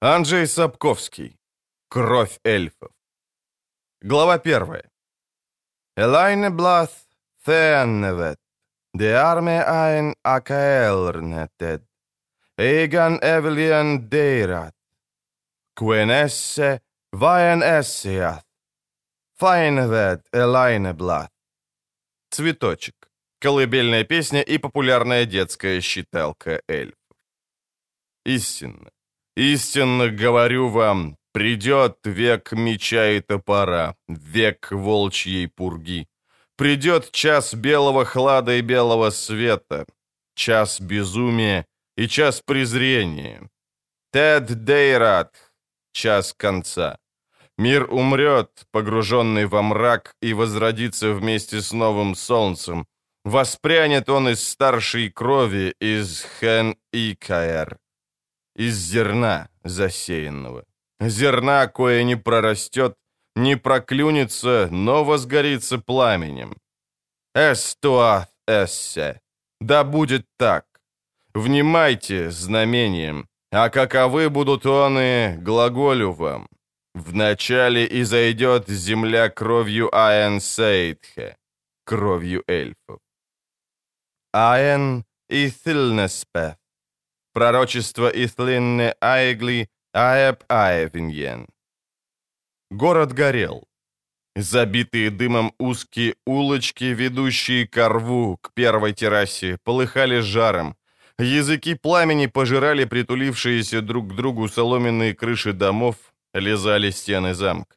Анджей Сапковский. Кровь эльфов. Глава первая. Элайне Блаth Thенневет. De arme ein akaelrneted. Egan Evelian Deirat. Quenesse Vaen Essiath. Файнвед Элайне Блаth. Цветочек. Колыбельная песня и популярная детская считалка эльфов. Истинно. Истинно говорю вам, придет век меча и топора, век волчьей пурги. Придет час белого хлада и белого света, час безумия и час презрения. Тед Дейрат, час конца. Мир умрет, погруженный во мрак, и возродится вместе с новым солнцем. Воспрянет он из старшей крови, из Хен-Икаэр из зерна засеянного. Зерна, кое не прорастет, не проклюнется, но возгорится пламенем. Эстуаth эссе. Да будет так. Внимайте знамением, а каковы будут оны, глаголю вам. Вначале и зайдет земля кровью Аэн Сейдхе, кровью эльфов. Аэн и Thilnespeth, Пророчество Ислинны Аегли Аэб Аевиньен. Город горел. Забитые дымом узкие улочки, ведущие к рву, к первой террасе, полыхали жаром. Языки пламени пожирали притулившиеся друг к другу соломенные крыши домов, лизали стены замка.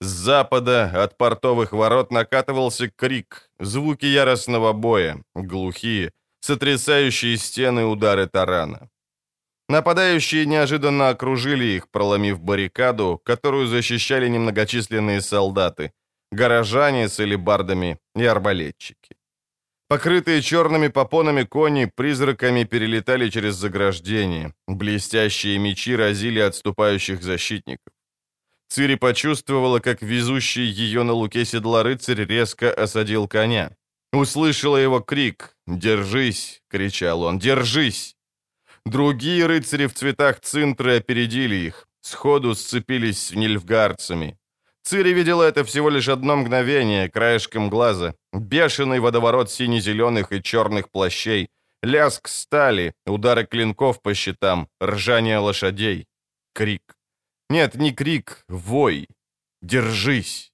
С запада от портовых ворот накатывался крик, звуки яростного боя, глухие, сотрясающие стены удары тарана. Нападающие неожиданно окружили их, проломив баррикаду, которую защищали немногочисленные солдаты, горожане с элебардами и арбалетчики. Покрытые черными попонами кони призраками перелетали через заграждение, блестящие мечи разили отступающих защитников. Цири почувствовала, как везущий ее на луке седла рыцарь резко осадил коня. Услышала его крик «Держись!» — кричал он «Держись!» Другие рыцари в цветах цинтры опередили их, сходу сцепились с нильфгарцами. Цири видела это всего лишь одно мгновение, краешком глаза. Бешеный водоворот сине-зеленых и черных плащей, лязг стали, удары клинков по щитам, ржание лошадей. Крик. Нет, не крик, вой. Держись.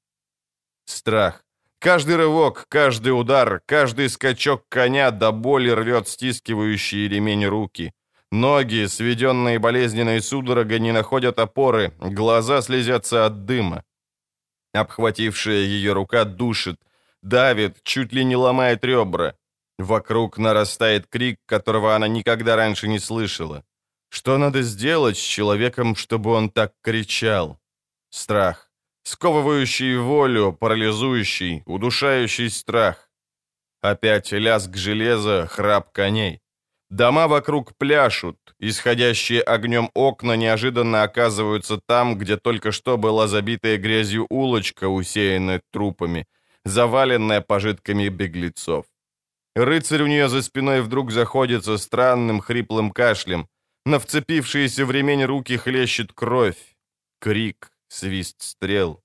Страх. Каждый рывок, каждый удар, каждый скачок коня до боли рвет стискивающие ремень руки. Ноги, сведенные болезненной судорогой, не находят опоры, глаза слезятся от дыма. Обхватившая ее рука душит, давит, чуть ли не ломает ребра. Вокруг нарастает крик, которого она никогда раньше не слышала. Что надо сделать с человеком, чтобы он так кричал? Страх. Сковывающий волю, парализующий, удушающий страх. Опять лязг железа, храп коней. Дома вокруг пляшут, исходящие огнем окна неожиданно оказываются там, где только что была забитая грязью улочка, усеянная трупами, заваленная пожитками беглецов. Рыцарь у нее за спиной вдруг заходится странным хриплым кашлем. На вцепившиеся в ремень руки хлещет кровь. Крик, свист стрел.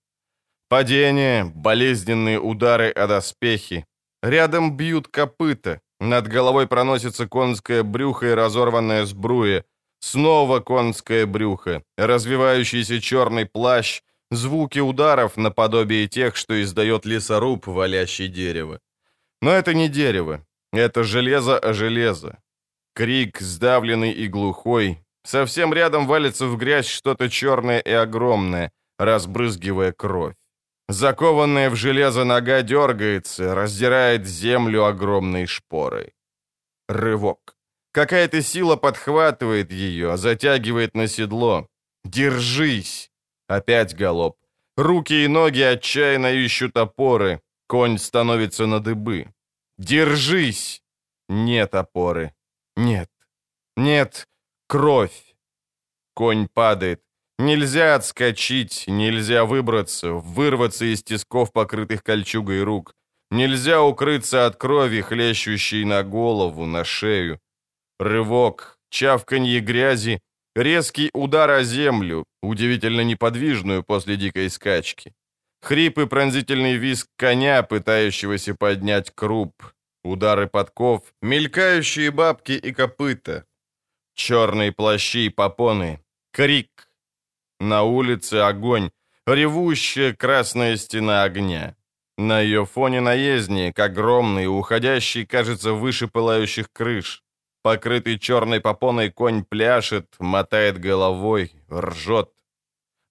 Падение, болезненные удары о доспехи. Рядом бьют копыта. Над головой проносится конское брюхо и разорванное сбруя. Снова конское брюхо, развивающийся черный плащ, звуки ударов наподобие тех, что издает лесоруб, валящий дерево. Но это не дерево, это железо о железо. Крик, сдавленный и глухой. Совсем рядом валится в грязь что-то черное и огромное, разбрызгивая кровь. Закованная в железо нога дергается, раздирает землю огромной шпорой. Рывок. Какая-то сила подхватывает ее, затягивает на седло. «Держись!» Опять галоп. Руки и ноги отчаянно ищут опоры. Конь становится на дыбы. «Держись!» Нет опоры. Нет. Нет. Кровь. Конь падает. Нельзя отскочить, нельзя выбраться, вырваться из тисков, покрытых кольчугой рук. Нельзя укрыться от крови, хлещущей на голову, на шею. Рывок, чавканье грязи, Резкий удар о землю, удивительно неподвижную после дикой скачки. Хрип и пронзительный визг коня, пытающегося поднять круп. Удары подков, мелькающие бабки и копыта. Черные плащи и попоны. Крик. На улице огонь. Ревущая красная стена огня. На ее фоне наездник, огромный, уходящий, кажется, выше пылающих крыш. Покрытый черной попоной конь пляшет, мотает головой, ржет.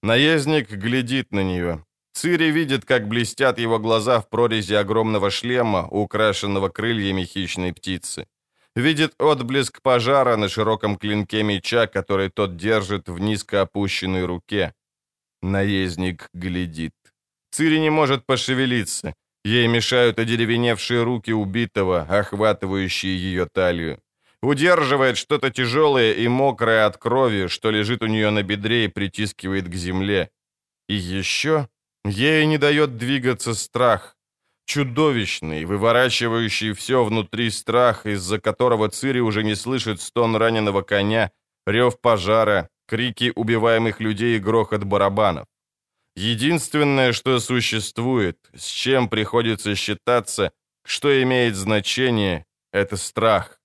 Наездник глядит на нее. Цири видит, как блестят его глаза в прорези огромного шлема, украшенного крыльями хищной птицы. Видит отблеск пожара на широком клинке меча, который тот держит в низко опущенной руке. Наездник глядит. Цири не может пошевелиться. Ей мешают одеревеневшие руки убитого, охватывающие ее талию. Удерживает что-то тяжелое и мокрое от крови, что лежит у нее на бедре и притискивает к земле. И еще ей не дает двигаться страх. Чудовищный, выворачивающий все внутри страх, из-за которого Цири уже не слышит стон раненого коня, рев пожара, крики убиваемых людей и грохот барабанов. Единственное, что существует, с чем приходится считаться, что имеет значение, это страх.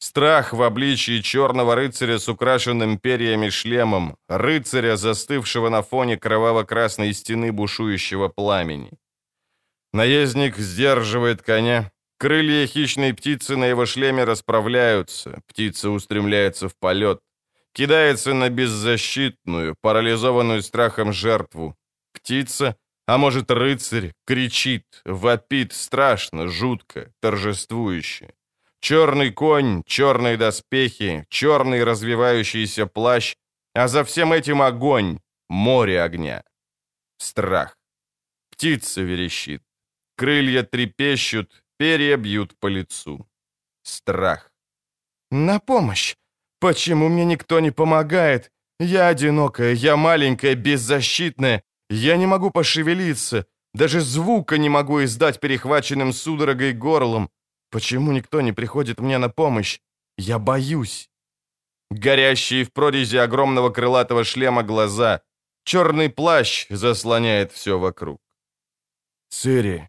Страх в обличии черного рыцаря с украшенным перьями шлемом, рыцаря, застывшего на фоне кроваво-красной стены бушующего пламени. Наездник сдерживает коня. Крылья хищной птицы на его шлеме расправляются. Птица устремляется в полет. Кидается на беззащитную, парализованную страхом жертву. Птица, а может рыцарь, кричит, вопит страшно, жутко, торжествующе. Черный конь, черные доспехи, черный развивающийся плащ, а за всем этим огонь, море огня. Страх. Птица верещит. Крылья трепещут, перья бьют по лицу. Страх. «На помощь! Почему мне никто не помогает? Я одинокая, я маленькая, беззащитная, я не могу пошевелиться, даже звука не могу издать перехваченным судорогой горлом. Почему никто не приходит мне на помощь? Я боюсь. Горящие в прорези огромного крылатого шлема глаза. Черный плащ заслоняет все вокруг. Цири.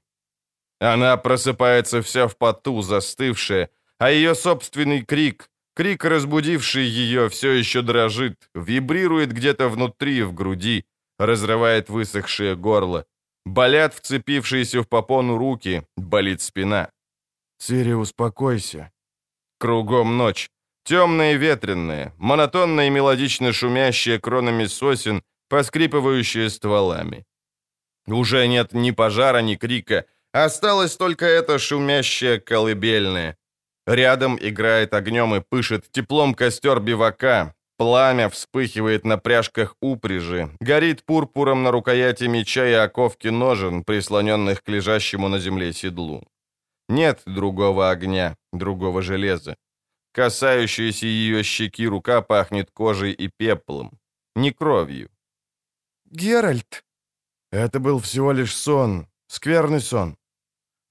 Она просыпается вся в поту, застывшая, а ее собственный крик, крик, разбудивший ее, все еще дрожит, вибрирует где-то внутри, в груди, разрывает высохшее горло. Болят вцепившиеся в попону руки, болит спина. «Цири, успокойся». Кругом ночь. Темная и ветреная, монотонная и мелодично шумящая кронами сосен, поскрипывающая стволами. Уже нет ни пожара, ни крика. Осталось только это шумящее колыбельное. Рядом играет огнем и пышет теплом костер бивака. Пламя вспыхивает на пряжках упряжи, горит пурпуром на рукояти меча и оковки ножен, прислоненных к лежащему на земле седлу. Нет другого огня, другого железа. Касающаяся ее щеки рука пахнет кожей и пеплом, не кровью. «Геральт!» Это был всего лишь сон, скверный сон.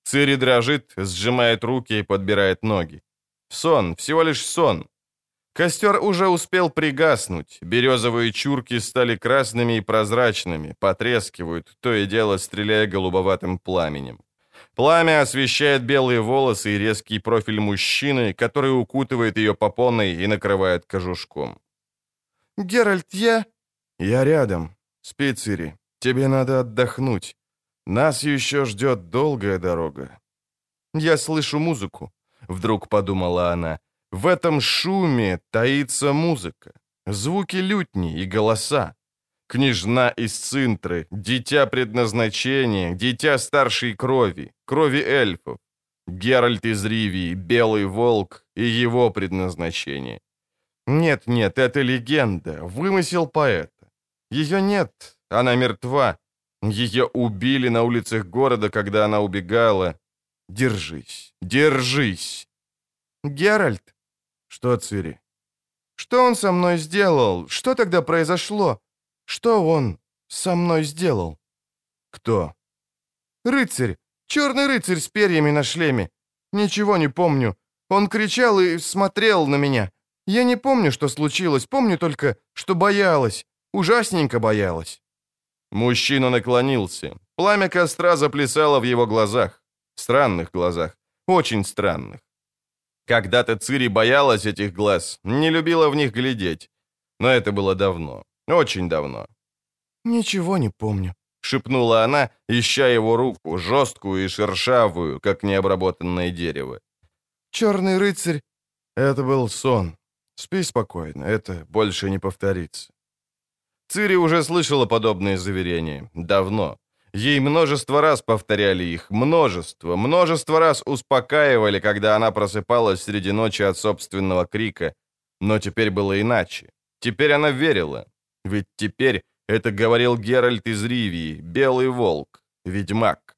Цири дрожит, сжимает руки и подбирает ноги. Сон, всего лишь сон. Костер уже успел пригаснуть, березовые чурки стали красными и прозрачными, потрескивают, то и дело стреляя голубоватым пламенем. Пламя освещает белые волосы и резкий профиль мужчины, который укутывает ее попоной и накрывает кожушком. «Геральт, я...» «Я рядом. Спи, Цири. Тебе надо отдохнуть. Нас еще ждет долгая дорога». «Я слышу музыку», — вдруг подумала она. «В этом шуме таится музыка, звуки лютни и голоса. Княжна из Цинтры, дитя предназначения, дитя старшей крови, крови эльфов. Геральт из Ривии, Белый Волк и его предназначение. Нет-нет, это легенда, вымысел поэта. Ее нет, она мертва. Ее убили на улицах города, когда она убегала. Держись, держись. Геральт? Что, Цири? Что он со мной сделал? Что тогда произошло? Что он со мной сделал?» «Кто?» «Рыцарь. Черный рыцарь с перьями на шлеме. Ничего не помню. Он кричал и смотрел на меня. Я не помню, что случилось, помню только, что боялась, ужасненько боялась». Мужчина наклонился. Пламя костра заплясало в его глазах. Странных глазах. Очень странных. Когда-то Цири боялась этих глаз, не любила в них глядеть. Но это было давно. Очень давно. «Ничего не помню», — шепнула она, ища его руку, жесткую и шершавую, как необработанное дерево. «Черный рыцарь...» Это был сон. Спи спокойно, это больше не повторится. Цири уже слышала подобные заверения. Давно. Ей множество раз повторяли их, множество, множество раз успокаивали, когда она просыпалась среди ночи от собственного крика. Но теперь было иначе. Теперь она верила. Ведь теперь это говорил Геральт из Ривии, Белый Волк, ведьмак.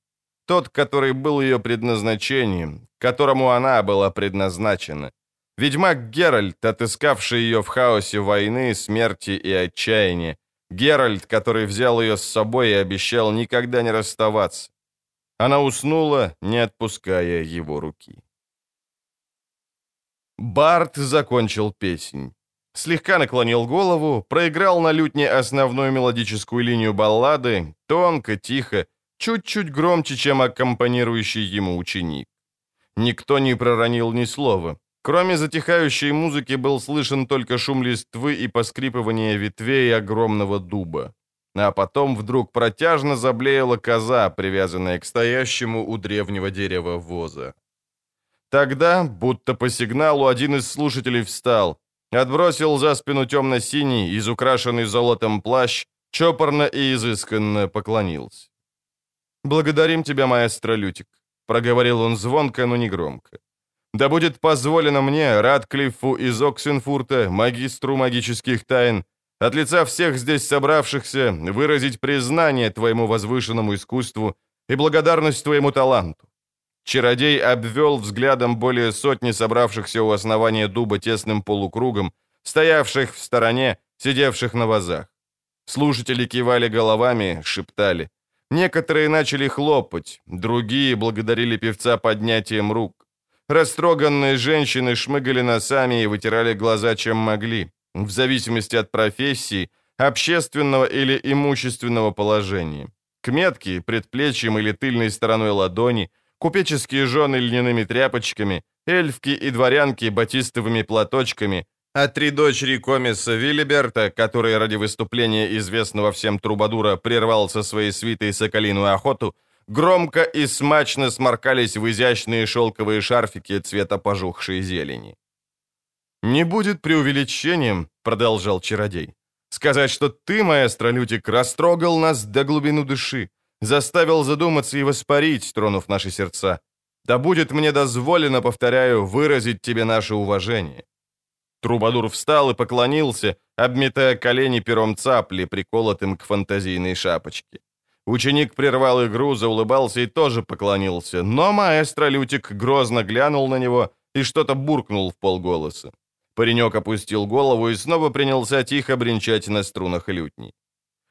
Тот, который был ее предназначением, которому она была предназначена. Ведьмак Геральт, отыскавший ее в хаосе войны, смерти и отчаяния. Геральт, который взял ее с собой и обещал никогда не расставаться. Она уснула, не отпуская его руки. Барт закончил песнь. Слегка наклонил голову, проиграл на лютне основную мелодическую линию баллады, тонко, тихо, чуть-чуть громче, чем аккомпанирующий ему ученик. Никто не проронил ни слова. Кроме затихающей музыки был слышен только шум листвы и поскрипывание ветвей огромного дуба. А потом вдруг протяжно заблеяла коза, привязанная к стоящему у древнего дерева воза. Тогда, будто по сигналу, один из слушателей встал, отбросил за спину темно-синий, изукрашенный золотом плащ, чопорно и изысканно поклонился. «Благодарим тебя, маэстро Лютик», — проговорил он звонко, но не громко. Да будет позволено мне, Радклиффу из Оксенфурта, магистру магических тайн, от лица всех здесь собравшихся выразить признание твоему возвышенному искусству и благодарность твоему таланту. Чародей обвел взглядом более сотни собравшихся у основания дуба тесным полукругом, стоявших в стороне, сидевших на вазах. Слушатели кивали головами, шептали. Некоторые начали хлопать, другие благодарили певца поднятием рук. Растроганные женщины шмыгали носами и вытирали глаза, чем могли, в зависимости от профессии, общественного или имущественного положения. Кметки, предплечьем или тыльной стороной ладони, купеческие жены льняными тряпочками, эльфки и дворянки батистовыми платочками, а три дочери комиса Виллиберта, который ради выступления известного всем трубадура прервал со своей свитой соколиную охоту, громко и смачно сморкались в изящные шелковые шарфики цвета пожухшей зелени. «Не будет преувеличением», — продолжал чародей, «сказать, что ты, маэстро Лютик, растрогал нас до глубины души, заставил задуматься и воспарить, тронув наши сердца. Да будет мне дозволено, повторяю, выразить тебе наше уважение». Трубадур встал и поклонился, обметая колени пером цапли, приколотым к фантазийной шапочке. Ученик прервал игру, заулыбался и тоже поклонился, но маэстро Лютик грозно глянул на него и что-то буркнул в полголоса. Паренек опустил голову и снова принялся тихо бренчать на струнах лютни.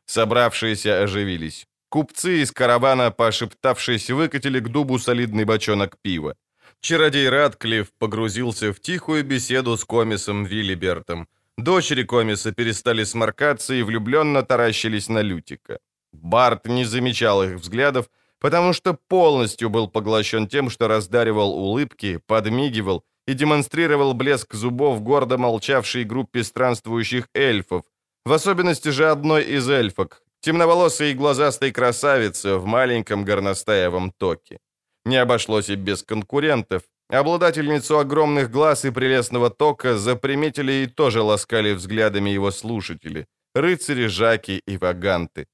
Собравшиеся оживились. Купцы из каравана, пошептавшись, выкатили к дубу солидный бочонок пива. Чародей Радклифф погрузился в тихую беседу с комисом Виллибертом. Дочери комиса перестали сморкаться и влюбленно таращились на Лютика. Барт не замечал их взглядов, потому что полностью был поглощен тем, что раздаривал улыбки, подмигивал и демонстрировал блеск зубов гордо молчавшей группе странствующих эльфов, в особенности же одной из эльфок, темноволосой и глазастой красавицы в маленьком горностаевом токе. Не обошлось и без конкурентов. Обладательницу огромных глаз и прелестного тока заприметили и тоже ласкали взглядами его слушатели, рыцари, жаки и ваганты.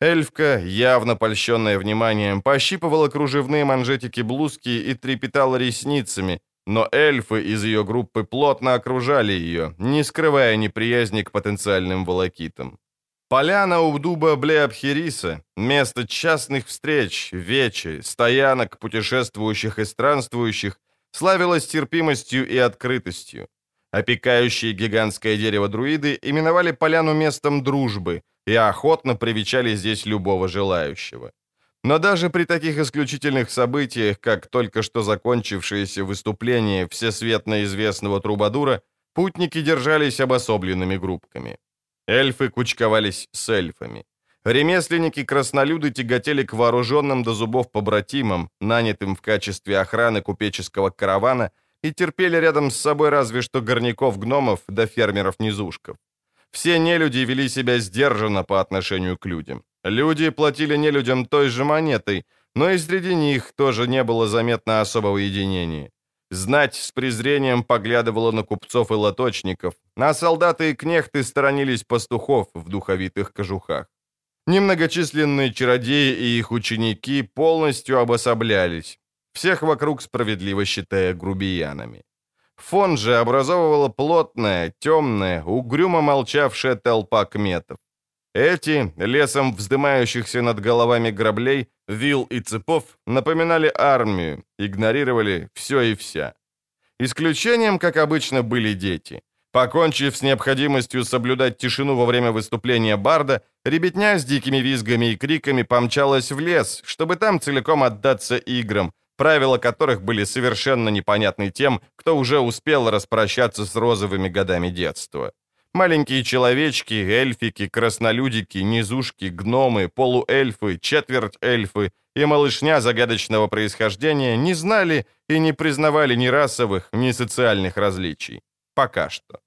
Эльфка, явно польщенная вниманием, пощипывала кружевные манжетики блузки и трепетала ресницами, но эльфы из ее группы плотно окружали ее, не скрывая неприязни к потенциальным волокитам. Поляна у дуба Блеабхериса — место частных встреч, вечи, стоянок путешествующих и странствующих, славилась терпимостью и открытостью. Опекающие гигантское дерево друиды именовали поляну местом дружбы — и охотно привечали здесь любого желающего. Но даже при таких исключительных событиях, как только что закончившееся выступление всесветно известного трубадура, Путники держались обособленными группками. Эльфы кучковались с эльфами. Ремесленники-краснолюды тяготели к вооруженным до зубов побратимам, нанятым в качестве охраны купеческого каравана, и терпели рядом с собой разве что горняков-гномов да фермеров-низушков. Все нелюди вели себя сдержанно по отношению к людям. Люди платили нелюдям той же монетой, но и среди них тоже не было заметно особого единения. Знать с презрением поглядывала на купцов и лоточников, а солдаты и кнехты сторонились пастухов в духовитых кожухах. Немногочисленные чародеи и их ученики полностью обособлялись, всех вокруг справедливо считая грубиянами. Фон же образовывала плотная, темная, угрюмо молчавшая толпа кметов. Эти, лесом вздымающихся над головами граблей, вил и цепов, напоминали армию, игнорировали все и вся. Исключением, как обычно, были дети. Покончив с необходимостью соблюдать тишину во время выступления Барда, ребятня с дикими визгами и криками помчалась в лес, чтобы там целиком отдаться играм, правила которых были совершенно непонятны тем, кто уже успел распрощаться с розовыми годами детства. Маленькие человечки, эльфики, краснолюдики, низушки, гномы, полуэльфы, четверть эльфы и малышня загадочного происхождения не знали и не признавали ни расовых, ни социальных различий. Пока что.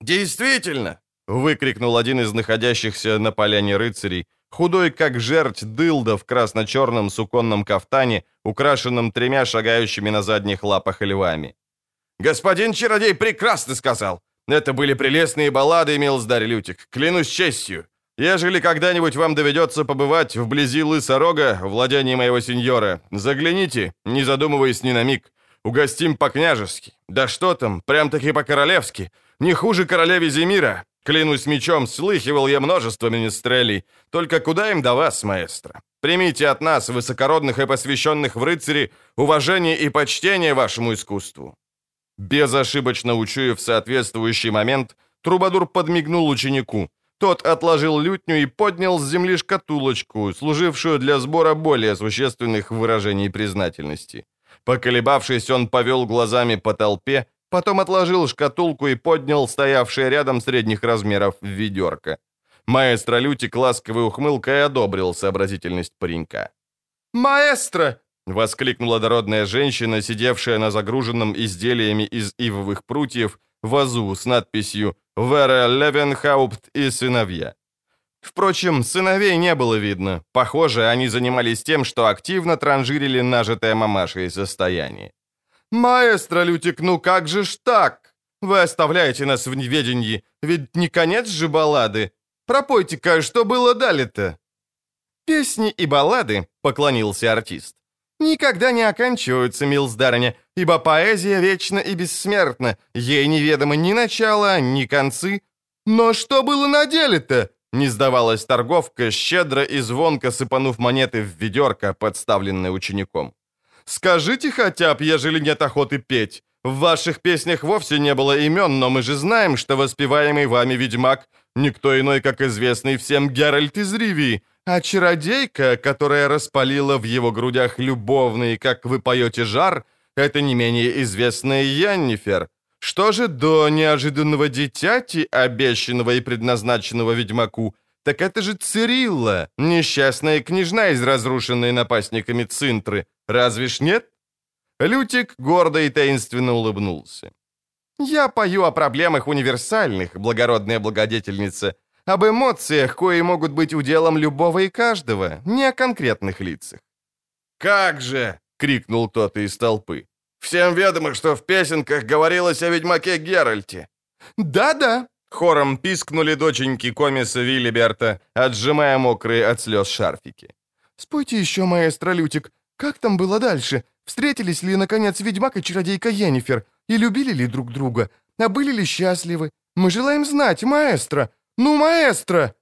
«Действительно!» — выкрикнул один из находящихся на поляне рыцарей, худой как жерть дылда в красно-черном суконном кафтане, украшенном тремя шагающими на задних лапах львами. «Господин чародей прекрасно сказал! Это были прелестные баллады, Милздарь Лютик, клянусь честью. Ежели когда-нибудь вам доведется побывать вблизи Лысорога, владении моего сеньора, загляните, не задумываясь ни на миг. Угостим по-княжески. Да что там, прям-таки по-королевски. Не хуже королеве Земира. Клянусь мечом, слыхивал я множество министрелей. Только куда им до вас, маэстро? Примите от нас, высокородных и посвященных в рыцари, уважение и почтение вашему искусству. Безошибочно учуяв соответствующий момент, Трубадур подмигнул ученику. Тот отложил лютню и поднял с земли шкатулочку, служившую для сбора более существенных выражений признательности. Поколебавшись, он повел глазами по толпе, потом отложил шкатулку и поднял стоявшее рядом средних размеров ведерко. Маэстро Лютик ласковой ухмылкой одобрил сообразительность паренька. «Маэстро!» — воскликнула дородная женщина, сидевшая на загруженном изделиями из ивовых прутьев вазу с надписью «Вера Левенхаупт и сыновья». Впрочем, сыновей не было видно. Похоже, они занимались тем, что активно транжирили нажитое мамашей состояние. «Маэстро Лютик, ну как же ж так? Вы оставляете нас в неведении, ведь не конец же баллады. Пропойте-ка, что было дали-то?» «Песни и баллады», — поклонился артист никогда не оканчиваются, милздарыня, ибо поэзия вечна и бессмертна, ей неведомо ни начало, ни концы. Но что было на деле-то? Не сдавалась торговка, щедро и звонко сыпанув монеты в ведерко, подставленное учеником. «Скажите хотя б, ежели нет охоты петь. В ваших песнях вовсе не было имен, но мы же знаем, что воспеваемый вами ведьмак — никто иной, как известный всем Геральт из Ривии, а чародейка, которая распалила в его грудях любовный, как вы поете, жар, это не менее известная Яннифер. Что же до неожиданного дитяти, обещанного и предназначенного ведьмаку, так это же Цирилла, несчастная княжна из разрушенной напастниками Цинтры. Разве ж нет? Лютик гордо и таинственно улыбнулся. «Я пою о проблемах универсальных, благородная благодетельница, об эмоциях, кои могут быть уделом любого и каждого, не о конкретных лицах. «Как же!» — крикнул кто-то из толпы. «Всем ведомо, что в песенках говорилось о ведьмаке Геральте». «Да-да!» — хором пискнули доченьки комиса Виллиберта, отжимая мокрые от слез шарфики. «Спойте еще, маэстро Лютик, как там было дальше? Встретились ли, наконец, ведьмак и чародейка Йеннифер? И любили ли друг друга? А были ли счастливы? Мы желаем знать, маэстро. «Ну, маэстро!»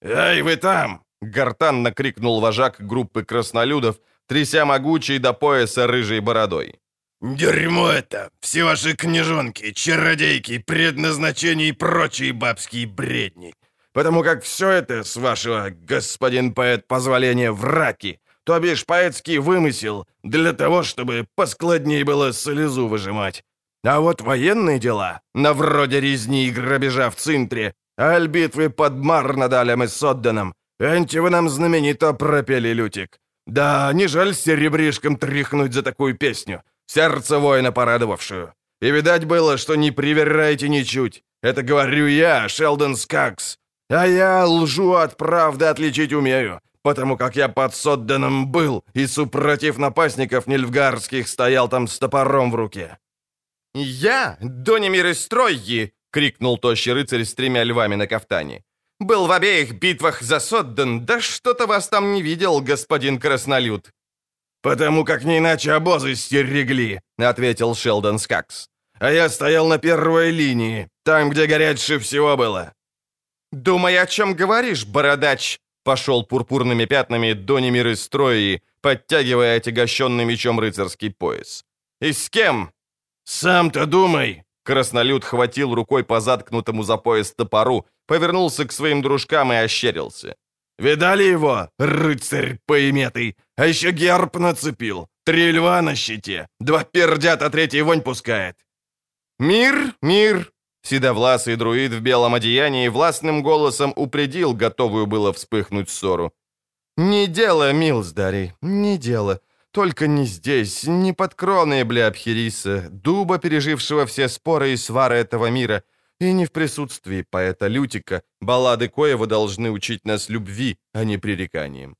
«Эй, вы там!» — гортанно крикнул вожак группы краснолюдов, тряся могучей до пояса рыжей бородой. «Дерьмо это! Все ваши княжонки, чародейки, предназначения и прочие бабские бредни! Потому как все это, с вашего, господин поэт, позволения, враки, то бишь поэтский вымысел, для того, чтобы поскладнее было слезу выжимать. А вот военные дела, на вроде резни и грабежа в центре, аль битвы под Марнадалем и Содданом, энти вы нам знаменито пропели, Лютик. Да, не жаль серебришком тряхнуть за такую песню, сердце воина порадовавшую. И видать было, что не привираете ничуть. Это говорю я, Шелдон Скакс. А я лжу от правды отличить умею, потому как я под Содданом был и, супротив напастников нельфгарских, стоял там с топором в руке. «Я, Донимир из Тройи!» — крикнул тощий рыцарь с тремя львами на кафтане. «Был в обеих битвах за Соддан, да что-то вас там не видел, господин Краснолюд!» «Потому как не иначе обозы стерегли», — ответил Шелдон Скакс. «А я стоял на первой линии, там, где горячее всего было». «Думай, о чем говоришь, бородач!» — пошел пурпурными пятнами Донимир из Трои, подтягивая отягощенный мечом рыцарский пояс. «И с кем?» «Сам-то думай!» Краснолюд хватил рукой по заткнутому за пояс топору, повернулся к своим дружкам и ощерился. «Видали его, рыцарь поиметый? А еще герб нацепил, три льва на щите, два пердят, а третий вонь пускает». «Мир, мир!» Седовласый друид в белом одеянии властным голосом упредил готовую было вспыхнуть ссору. «Не дело, Милздари, не дело. Только не здесь, не под кроной Блеобхириса, дуба, пережившего все споры и свары этого мира, и не в присутствии поэта Лютика, баллады Коева должны учить нас любви, а не пререканиям.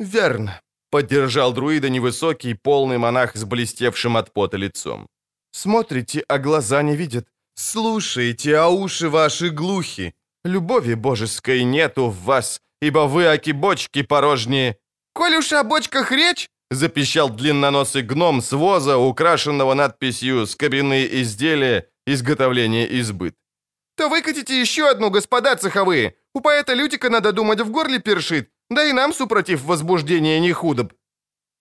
«Верно», — поддержал друида невысокий, полный монах с блестевшим от пота лицом. «Смотрите, а глаза не видят. Слушайте, а уши ваши глухи. Любови божеской нету в вас, ибо вы, аки бочки порожние». «Коль уж о бочках речь, запищал длинноносый гном с воза, украшенного надписью «С кабины изделия изготовления избыт». «То выкатите еще одну, господа цеховые! У поэта Лютика, надо думать, в горле першит, да и нам, супротив возбуждения, не худо б».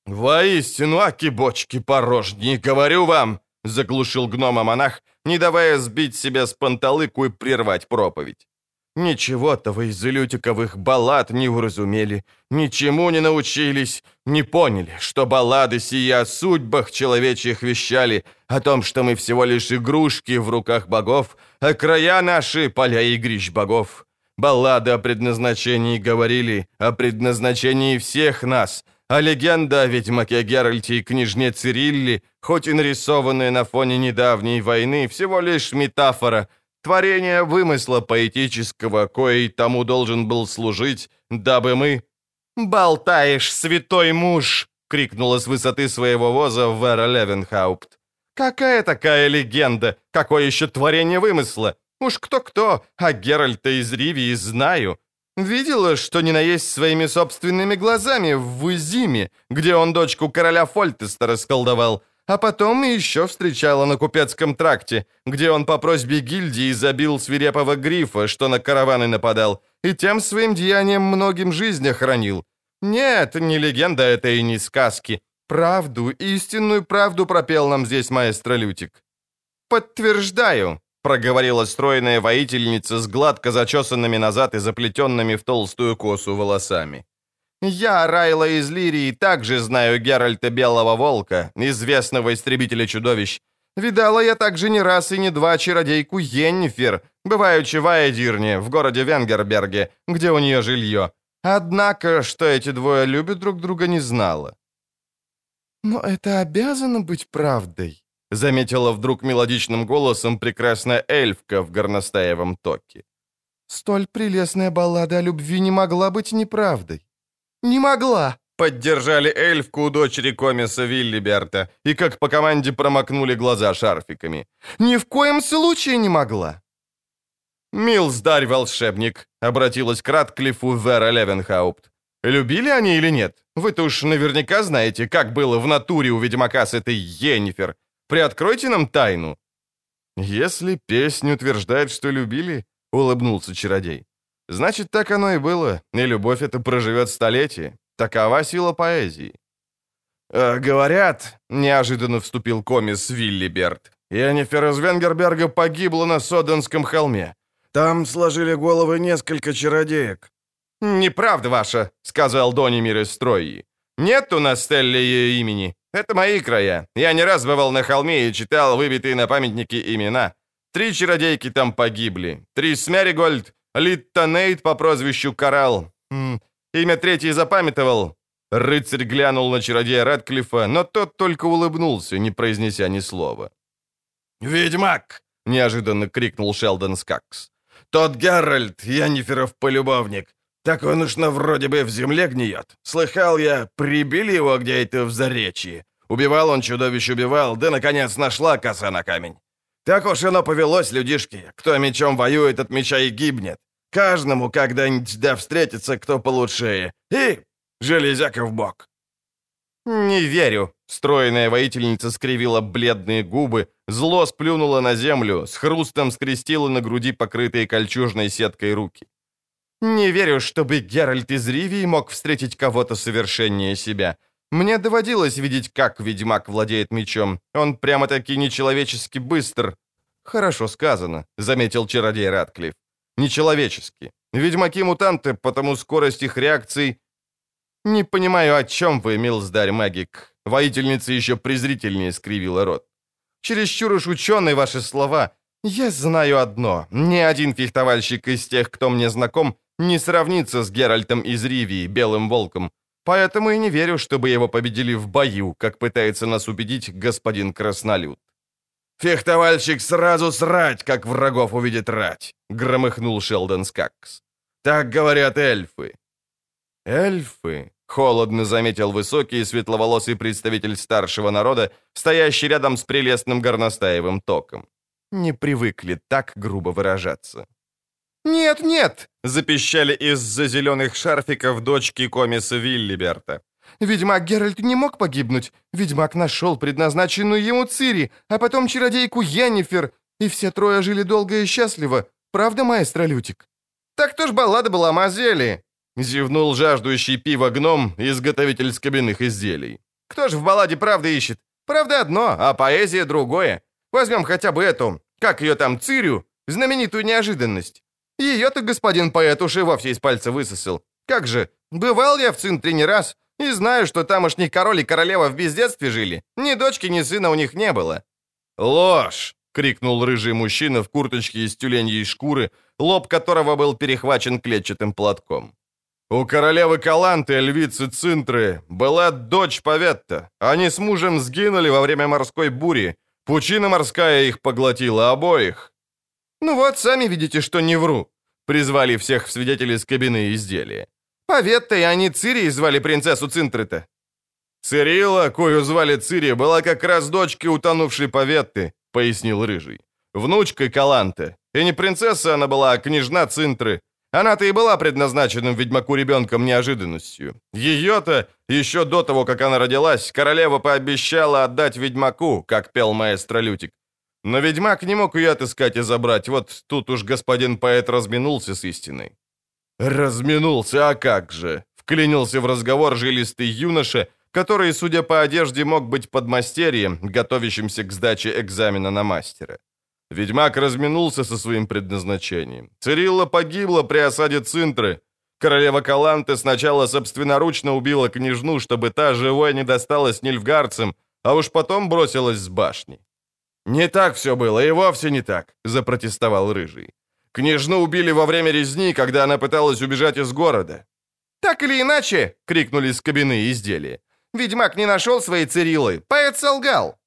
«Воистину, аки бочки порожние, говорю вам!» — заглушил гнома монах, не давая сбить себя с панталыку и прервать проповедь. Ничего-то вы из лютиковых баллад не уразумели, ничему не научились, не поняли, что баллады сия о судьбах человечьих вещали, о том, что мы всего лишь игрушки в руках богов, а края наши — поля игрищ богов. Баллады о предназначении говорили, о предназначении всех нас, а легенда о ведьмаке Геральте и княжне Цирилле, хоть и нарисованная на фоне недавней войны, всего лишь метафора — Творение вымысла поэтического, коей тому должен был служить, дабы мы... «Болтаешь, святой муж!» — крикнула с высоты своего воза Вера Левенхаупт. «Какая такая легенда? Какое еще творение вымысла? Уж кто-кто, а Геральта из Ривии знаю. Видела, что не наесть своими собственными глазами в Вузиме, где он дочку короля Фольтеста расколдовал. А потом еще встречала на купецком тракте, где он по просьбе гильдии забил свирепого грифа, что на караваны нападал, и тем своим деянием многим жизнь охранил. Нет, не легенда это и не сказки. Правду, истинную правду пропел нам здесь маэстро Лютик. «Подтверждаю», — проговорила стройная воительница с гладко зачесанными назад и заплетенными в толстую косу волосами. Я, Райла из Лирии, также знаю Геральта Белого Волка, известного истребителя чудовищ. Видала я также не раз и не два чародейку Йеннифер, бываючи в Айдирне, в городе Венгерберге, где у нее жилье. Однако, что эти двое любят друг друга, не знала. «Но это обязано быть правдой», — заметила вдруг мелодичным голосом прекрасная эльфка в горностаевом токе. «Столь прелестная баллада о любви не могла быть неправдой. «Не могла!» Поддержали эльфку дочери комиса Виллиберта и как по команде промокнули глаза шарфиками. «Ни в коем случае не могла!» «Милздарь, волшебник!» — обратилась к Ратклифу Вера Левенхаупт. «Любили они или нет? Вы-то уж наверняка знаете, как было в натуре у ведьмака с этой Йеннифер. Приоткройте нам тайну». «Если песнь утверждает, что любили», — улыбнулся чародей, Значит, так оно и было, и любовь эта проживет столетие. Такова сила поэзии. «Э, «Говорят», — неожиданно вступил комис Виллиберт, «Енифер из Венгерберга погибла на Соденском холме. Там сложили головы несколько чародеек». «Неправда ваша», — сказал Донимир из Трои. «Нет у нас Стелли ее имени. Это мои края. Я не раз бывал на холме и читал выбитые на памятнике имена. Три чародейки там погибли. Три Смеригольд, Литта Нейт по прозвищу Коралл. М -м, имя третьей запамятовал. Рыцарь глянул на чародея Рэдклиффа, но тот только улыбнулся, не произнеся ни слова. «Ведьмак!» — неожиданно крикнул Шелдон Скакс. «Тот Геральт, Яниферов полюбовник. Так он уж на вроде бы в земле гниет. Слыхал я, прибили его где-то в Заречье. Убивал он чудовищ, убивал, да, наконец, нашла коса на камень. Так уж оно повелось, людишки. Кто мечом воюет, от меча и гибнет. Каждому когда-нибудь да встретится кто получше. И железяка в бок. «Не верю», — стройная воительница скривила бледные губы, зло сплюнула на землю, с хрустом скрестила на груди покрытые кольчужной сеткой руки. «Не верю, чтобы Геральт из Ривии мог встретить кого-то совершеннее себя. Мне доводилось видеть, как ведьмак владеет мечом. Он прямо-таки нечеловечески быстр». «Хорошо сказано», — заметил чародей Ратклифф. «Нечеловечески. Ведьмаки-мутанты, потому скорость их реакций «Не понимаю, о чем вы, милздарь магик?» Воительница еще презрительнее скривила рот. «Чересчур уж ученые ваши слова. Я знаю одно. Ни один фехтовальщик из тех, кто мне знаком, не сравнится с Геральтом из Ривии, Белым Волком. Поэтому и не верю, чтобы его победили в бою, как пытается нас убедить господин Краснолюд». «Фехтовальщик сразу срать, как врагов увидит рать», — громыхнул Шелдон Скакс. «Так говорят эльфы». «Эльфы», — холодно заметил высокий и светловолосый представитель старшего народа, стоящий рядом с прелестным горностаевым током. Не привыкли так грубо выражаться. «Нет, нет!» — запищали из-за зеленых шарфиков дочки комиса Виллиберта. «Ведьмак Геральт не мог погибнуть. Ведьмак нашел предназначенную ему Цири, а потом чародейку Йеннифер, и все трое жили долго и счастливо. Правда, маэстро Лютик?» «Так то ж баллада была о Мазеле!» Зевнул жаждущий пива гном, изготовитель скобяных изделий. «Кто ж в балладе правды ищет? Правда одно, а поэзия другое. Возьмем хотя бы эту, как ее там, Цирю, знаменитую неожиданность. Ее-то господин поэт уж и вовсе из пальца высосал. Как же, бывал я в Цинтре не раз, и знаю, что тамошний король и королева в бездетстве жили. Ни дочки, ни сына у них не было». «Ложь!» — крикнул рыжий мужчина в курточке из тюленьей шкуры, лоб которого был перехвачен клетчатым платком. У королевы Каланты, львицы Цинтры, была дочь Паветта. Они с мужем сгинули во время морской бури. Пучина морская их поглотила обоих. Ну вот, сами видите, что не вру. Призвали всех в свидетели с кабины изделия. Паветта и они Цири звали принцессу Цинтры-то. Цирила, кою звали Цири, была как раз дочкой утонувшей Паветты, пояснил Рыжий. Внучкой Каланты. И не принцесса она была, а княжна Цинтры. Она-то и была предназначенным ведьмаку ребенком неожиданностью. Ее-то, еще до того, как она родилась, королева пообещала отдать ведьмаку, как пел маэстро Лютик. Но ведьмак не мог ее отыскать и забрать, вот тут уж господин поэт разминулся с истиной. «Разминулся, а как же!» — вклинился в разговор жилистый юноша, который, судя по одежде, мог быть подмастерьем, готовящимся к сдаче экзамена на мастера. Ведьмак разминулся со своим предназначением. Цирилла погибла при осаде Цинтры. Королева Каланты сначала собственноручно убила княжну, чтобы та живой не досталась нильфгарцам, а уж потом бросилась с башни. «Не так все было, и вовсе не так», — запротестовал Рыжий. «Княжну убили во время резни, когда она пыталась убежать из города». «Так или иначе!» — крикнули с кабины изделия. «Ведьмак не нашел своей Цирилы, поэт солгал».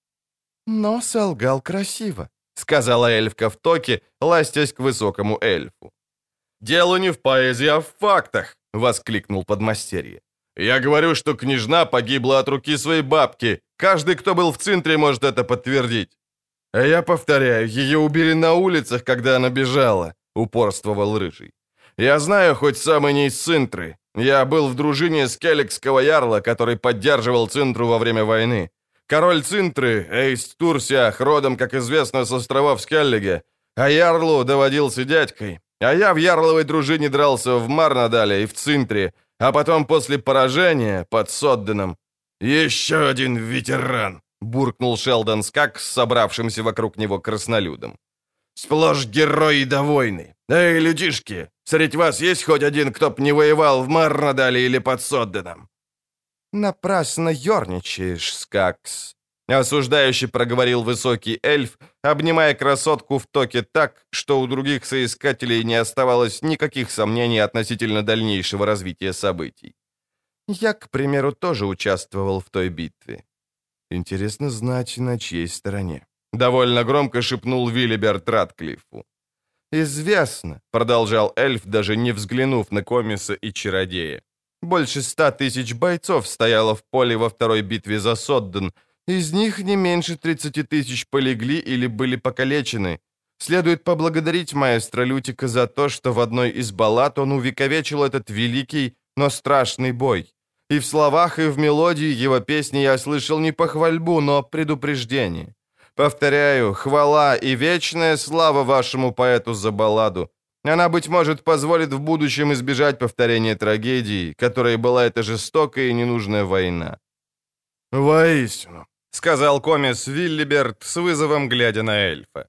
«Но солгал красиво», сказала эльфка в токе, ластясь к высокому эльфу. «Дело не в поэзии, а в фактах!» — воскликнул подмастерье. «Я говорю, что княжна погибла от руки своей бабки. Каждый, кто был в центре, может это подтвердить». «А я повторяю, ее убили на улицах, когда она бежала», — упорствовал Рыжий. «Я знаю хоть самый не из Цинтры. Я был в дружине Скелликского ярла, который поддерживал Цинтру во время войны. Король Цинтры, Эйст Турсиах, родом, как известно, с островов Скеллиге, а Ярлу доводился дядькой. А я в Ярловой дружине дрался в Марнадале и в Цинтре, а потом после поражения под Содденом. «Еще один ветеран!» — буркнул Шелдон Скак с собравшимся вокруг него краснолюдом. «Сплошь герои до войны. Эй, людишки, среди вас есть хоть один, кто б не воевал в Марнадале или под Содденом?» «Напрасно ерничаешь, Скакс», — осуждающе проговорил высокий эльф, обнимая красотку в токе так, что у других соискателей не оставалось никаких сомнений относительно дальнейшего развития событий. «Я, к примеру, тоже участвовал в той битве». «Интересно знать, на чьей стороне», — довольно громко шепнул Виллиберт Ратклиффу. «Известно», — продолжал эльф, даже не взглянув на комиса и чародея. «Больше ста тысяч бойцов стояло в поле во второй битве за Содден. Из них не меньше 30 тысяч полегли или были покалечены. Следует поблагодарить маэстро Лютика за то, что в одной из баллад он увековечил этот великий, но страшный бой. И в словах, и в мелодии его песни я слышал не похвальбу, но предупреждение. Повторяю, хвала и вечная слава вашему поэту за балладу. Она, быть может, позволит в будущем избежать повторения трагедии, которой была эта жестокая и ненужная война. «Воистину», — сказал комис Виллиберт с вызовом, глядя на эльфа.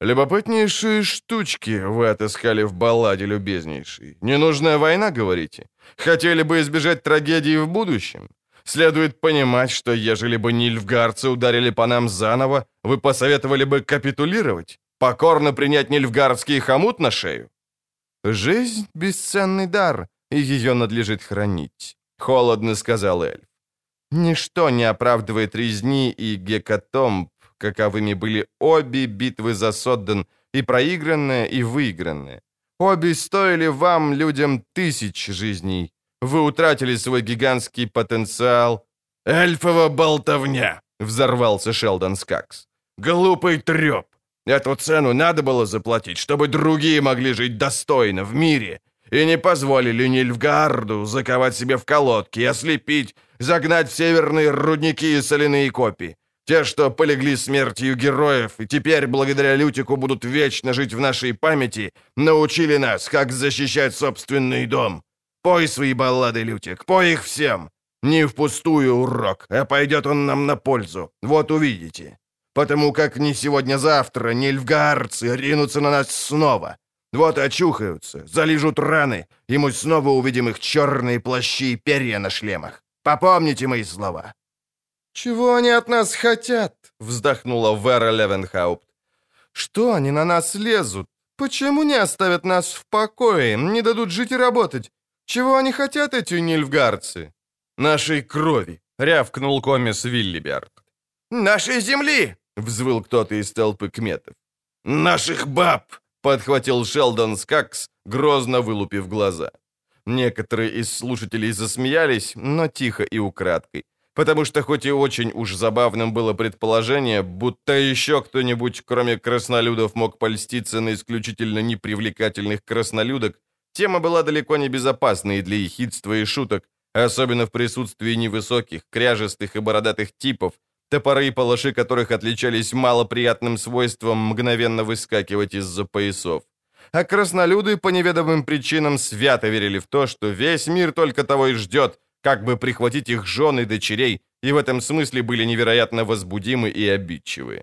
«Любопытнейшие штучки вы отыскали в балладе, любезнейший. Ненужная война, говорите? Хотели бы избежать трагедии в будущем? Следует понимать, что ежели бы нильфгарцы ударили по нам заново, вы посоветовали бы капитулировать? Покорно принять нильфгардский хомут на шею? Жизнь — бесценный дар, и ее надлежит хранить, — холодно сказал эльф. Ничто не оправдывает резни и гекатомб, каковыми были обе битвы за Содден, и проигранная, и выигранная. Обе стоили вам, людям, тысяч жизней, вы утратили свой гигантский потенциал». «Эльфова болтовня!» — взорвался Шелдон Скакс. «Глупый треп! Эту цену надо было заплатить, чтобы другие могли жить достойно в мире, и не позволили Нильфгарду заковать себе в колодки, ослепить, загнать в северные рудники и соляные копии. Те, что полегли смертью героев, и теперь, благодаря Лютику, будут вечно жить в нашей памяти, научили нас, как защищать собственный дом. Пой свои баллады, Лютик, пой их всем. Не впустую урок, а пойдет он нам на пользу. Вот увидите. Потому как ни сегодня-завтра нильфгаарцы ринутся на нас снова. Вот очухаются, залижут раны, и мы снова увидим их черные плащи и перья на шлемах. Попомните мои слова». «Чего они от нас хотят?» — вздохнула Вера Левенхаупт. «Что они на нас лезут? Почему не оставят нас в покое, не дадут жить и работать? Чего они хотят, эти нильфгарцы?» «Нашей крови», — рявкнул комис Виллиберт. «Нашей земли!» — взвыл кто-то из толпы кметов. «Наших баб!» — подхватил Шелдон Скакс, грозно вылупив глаза. Некоторые из слушателей засмеялись, но тихо и украдкой, потому что хоть и очень уж забавным было предположение, будто еще кто-нибудь, кроме краснолюдов, мог польститься на исключительно непривлекательных краснолюдок, Тема была далеко не безопасной для ехидства и шуток, особенно в присутствии невысоких, кряжестых и бородатых типов, топоры и палаши которых отличались малоприятным свойством мгновенно выскакивать из-за поясов. А краснолюды по неведомым причинам свято верили в то, что весь мир только того и ждет, как бы прихватить их жен и дочерей, и в этом смысле были невероятно возбудимы и обидчивы.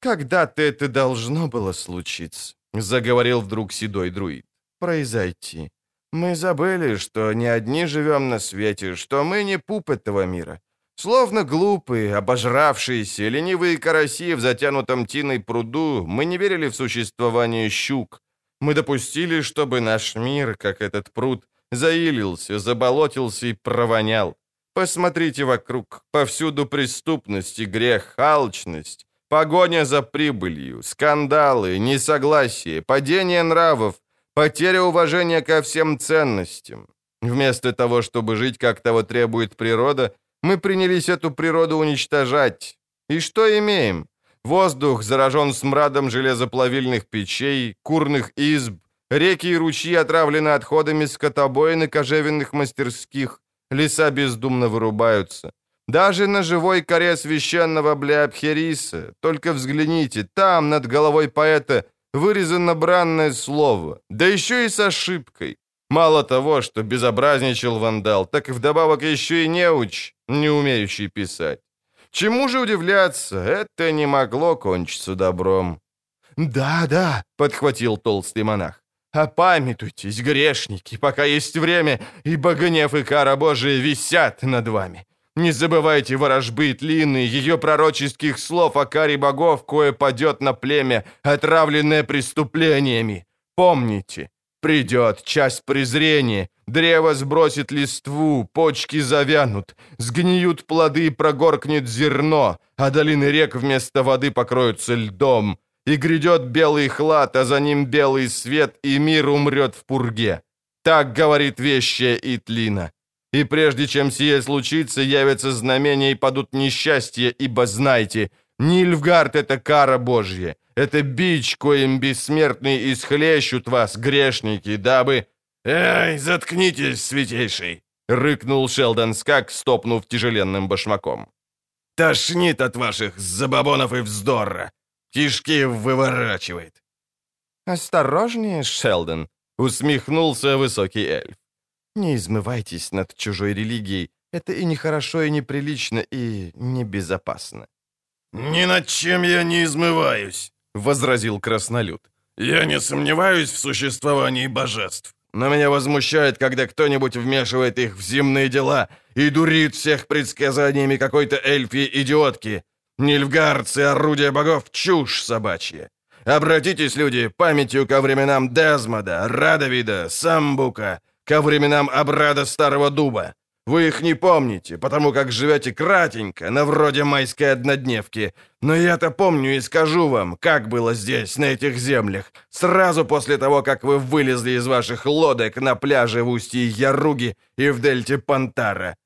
«Когда-то это должно было случиться», — заговорил вдруг седой друид произойти. Мы забыли, что не одни живем на свете, что мы не пуп этого мира. Словно глупые, обожравшиеся, ленивые караси в затянутом тиной пруду, мы не верили в существование щук. Мы допустили, чтобы наш мир, как этот пруд, заилился, заболотился и провонял. Посмотрите вокруг, повсюду преступность и грех, алчность, погоня за прибылью, скандалы, несогласие, падение нравов, Потеря уважения ко всем ценностям. Вместо того, чтобы жить, как того требует природа, мы принялись эту природу уничтожать. И что имеем? Воздух заражен смрадом железоплавильных печей, курных изб, реки и ручьи отравлены отходами скотобоин и кожевенных мастерских, леса бездумно вырубаются. Даже на живой коре священного Блеапхериса, только взгляните, там, над головой поэта, вырезано бранное слово, да еще и с ошибкой. Мало того, что безобразничал вандал, так и вдобавок еще и неуч, не умеющий писать. Чему же удивляться, это не могло кончиться добром. «Да, да», — подхватил толстый монах. «Опамятуйтесь, грешники, пока есть время, ибо гнев и кара Божия висят над вами. Не забывайте ворожбы Тлины, ее пророческих слов о каре богов, кое падет на племя, отравленное преступлениями. Помните, придет часть презрения, древо сбросит листву, почки завянут, сгниют плоды и прогоркнет зерно, а долины рек вместо воды покроются льдом. И грядет белый хлад, а за ним белый свет, и мир умрет в пурге. Так говорит вещая Итлина. И прежде чем сие случится, явятся знамения и падут несчастья, ибо знайте, Нильфгард — это кара Божья, это бич, коим бессмертные исхлещут вас, грешники, дабы...» «Эй, заткнитесь, святейший!» — рыкнул Шелдон Скак, стопнув тяжеленным башмаком. «Тошнит от ваших забабонов и вздора! Кишки выворачивает!» «Осторожнее, Шелдон!» — усмехнулся высокий эльф. Не измывайтесь над чужой религией. Это и нехорошо, и неприлично, и небезопасно». «Ни над чем я не измываюсь», — возразил краснолюд. «Я не сомневаюсь в существовании божеств, но меня возмущает, когда кто-нибудь вмешивает их в земные дела и дурит всех предсказаниями какой-то эльфи-идиотки. Нильфгардцы, орудия богов, чушь собачья. Обратитесь, люди, памятью ко временам Дезмода, Радовида, Самбука, ко временам обрада старого дуба. Вы их не помните, потому как живете кратенько, на вроде майской однодневки. Но я-то помню и скажу вам, как было здесь, на этих землях, сразу после того, как вы вылезли из ваших лодок на пляже в устье Яруги и в дельте Пантара.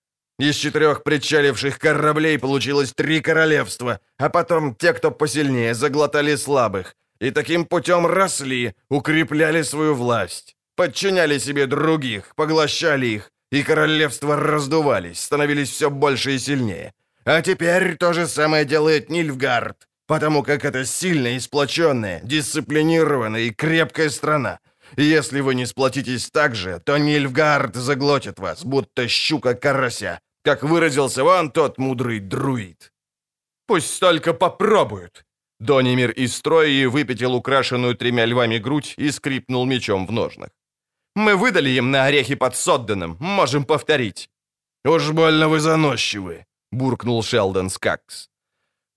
Из четырех причаливших кораблей получилось три королевства, а потом те, кто посильнее, заглотали слабых. И таким путем росли, укрепляли свою власть подчиняли себе других, поглощали их, и королевства раздувались, становились все больше и сильнее. А теперь то же самое делает Нильфгард, потому как это сильная, сплоченная, дисциплинированная и крепкая страна. И если вы не сплотитесь так же, то Нильфгард заглотит вас, будто щука карася, как выразился вон тот мудрый друид. Пусть только попробуют. Донимир из строя выпятил украшенную тремя львами грудь и скрипнул мечом в ножнах. Мы выдали им на орехи под Содденом. Можем повторить». «Уж больно вы заносчивы», — буркнул Шелдон Скакс.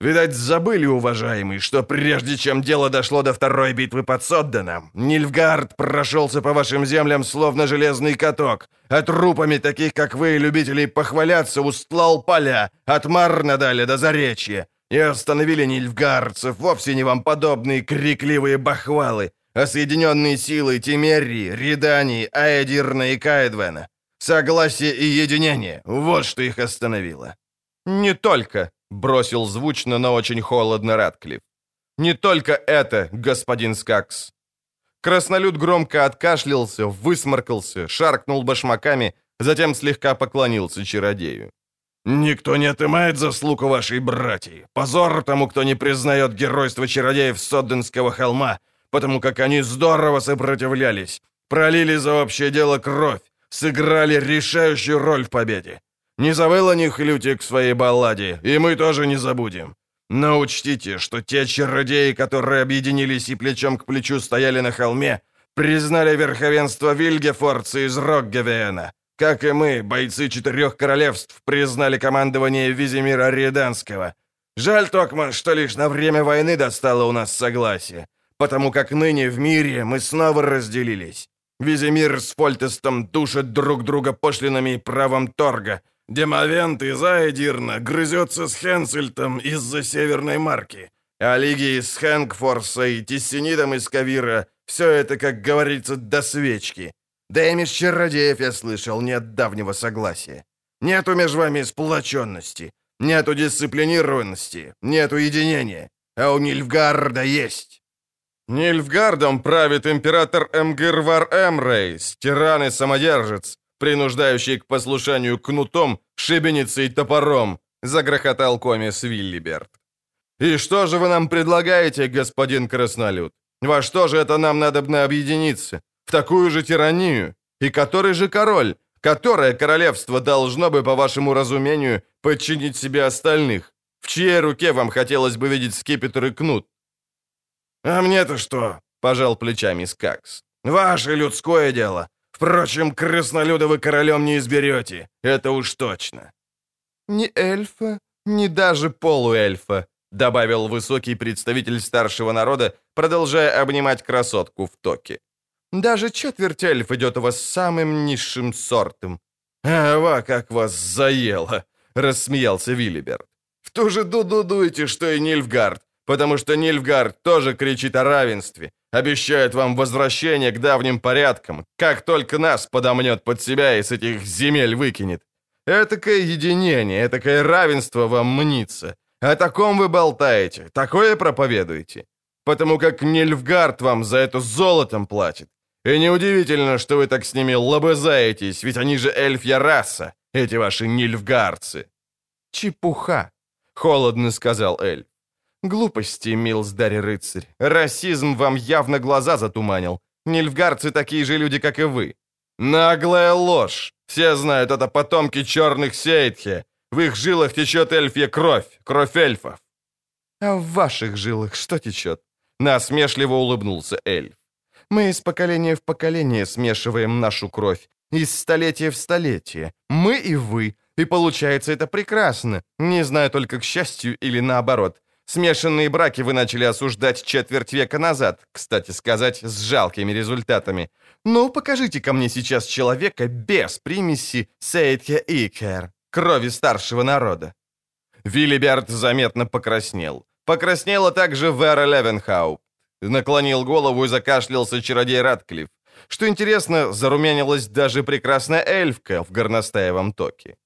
«Видать, забыли, уважаемый, что прежде чем дело дошло до второй битвы под Содденом, Нильфгард прошелся по вашим землям словно железный каток, а трупами таких, как вы, любителей похваляться, устлал поля от Марнадаля до Заречья, и остановили нильфгардцев вовсе не вам подобные крикливые бахвалы, а соединенные силы Тимерии, Ридании, Аэдирна и Каэдвена. Согласие и единение — вот что их остановило. «Не только», — бросил звучно, но очень холодно Ратклифф. «Не только это, господин Скакс». Краснолюд громко откашлялся, высморкался, шаркнул башмаками, затем слегка поклонился чародею. «Никто не отымает заслуг у вашей братьи. Позор тому, кто не признает геройство чародеев Содденского холма потому как они здорово сопротивлялись, пролили за общее дело кровь, сыграли решающую роль в победе. Не забыл о них Лютик в своей балладе, и мы тоже не забудем. Но учтите, что те чародеи, которые объединились и плечом к плечу стояли на холме, признали верховенство Вильгефорца из Рокгевена, как и мы, бойцы четырех королевств, признали командование Визимира Реданского. Жаль, Токман, что лишь на время войны достало у нас согласие потому как ныне в мире мы снова разделились. Визимир с Фольтестом душат друг друга пошлинами и правом торга. Демовент из Айдирна грызется с Хенсельтом из-за северной марки. А лиги из Хэнгфорса и Тессенидом из Кавира — все это, как говорится, до свечки. Да и чародеев, я слышал, нет давнего согласия. Нету между вами сплоченности, нету дисциплинированности, нету единения. А у Нильфгарда есть. Нильфгардом правит император Эмгирвар Эмрейс, тиран и самодержец, принуждающий к послушанию кнутом, шибеницей и топором, загрохотал комис Виллиберт. «И что же вы нам предлагаете, господин Краснолюд? Во что же это нам надобно объединиться? В такую же тиранию? И который же король? Которое королевство должно бы, по вашему разумению, подчинить себе остальных? В чьей руке вам хотелось бы видеть скипетр и кнут? «А мне-то что?» — пожал плечами Скакс. «Ваше людское дело. Впрочем, краснолюда вы королем не изберете. Это уж точно». «Ни эльфа, ни даже полуэльфа», добавил высокий представитель старшего народа, продолжая обнимать красотку в токе. «Даже четверть эльф идет у вас самым низшим сортом». «Ава, как вас заело!» — рассмеялся Виллиберт. «В ту же дуду дуете, что и Нильфгард, потому что Нильфгард тоже кричит о равенстве, обещает вам возвращение к давним порядкам, как только нас подомнет под себя и с этих земель выкинет. Этакое единение, этакое равенство вам мнится. О таком вы болтаете, такое проповедуете. Потому как Нильфгард вам за это золотом платит. И неудивительно, что вы так с ними лобызаетесь, ведь они же эльфья раса, эти ваши нильфгардцы. Чепуха, холодно сказал эльф. Глупости, милздарь рыцарь. Расизм вам явно глаза затуманил. Нильфгардцы такие же люди, как и вы. Наглая ложь. Все знают, это потомки черных Сейтхе. В их жилах течет эльфья кровь, кровь эльфов. А в ваших жилах что течет? Насмешливо улыбнулся эльф. Мы из поколения в поколение смешиваем нашу кровь, из столетия в столетие. Мы и вы. И получается это прекрасно. Не знаю только к счастью или наоборот. Смешанные браки вы начали осуждать четверть века назад, кстати сказать, с жалкими результатами. Ну, покажите ко мне сейчас человека без примеси Сейтхе Икер, крови старшего народа». Виллиберт заметно покраснел. Покраснела также Вера Левенхауп. Наклонил голову и закашлялся чародей Радклифф. Что интересно, зарумянилась даже прекрасная эльфка в горностаевом токе.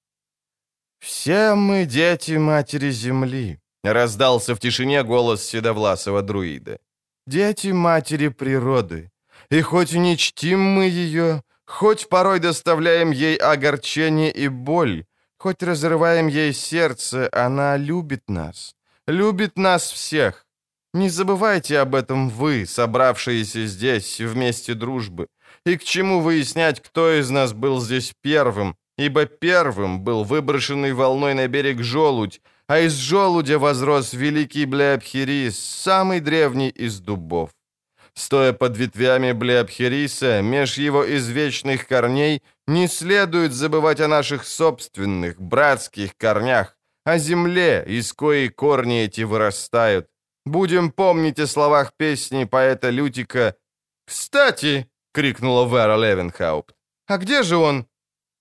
«Все мы дети Матери Земли», — раздался в тишине голос седовласого друида. «Дети Матери Природы. И хоть не чтим мы ее, хоть порой доставляем ей огорчение и боль, хоть разрываем ей сердце, она любит нас, любит нас всех, не забывайте об этом вы, собравшиеся здесь вместе дружбы. И к чему выяснять, кто из нас был здесь первым, ибо первым был выброшенный волной на берег желудь, а из желудя возрос великий Блеобхирис, самый древний из дубов. Стоя под ветвями Блеобхириса, меж его извечных корней, не следует забывать о наших собственных, братских корнях, о земле, из коей корни эти вырастают, Будем помнить о словах песни поэта Лютика. «Кстати!» — крикнула Вера Левенхаупт. «А где же он?»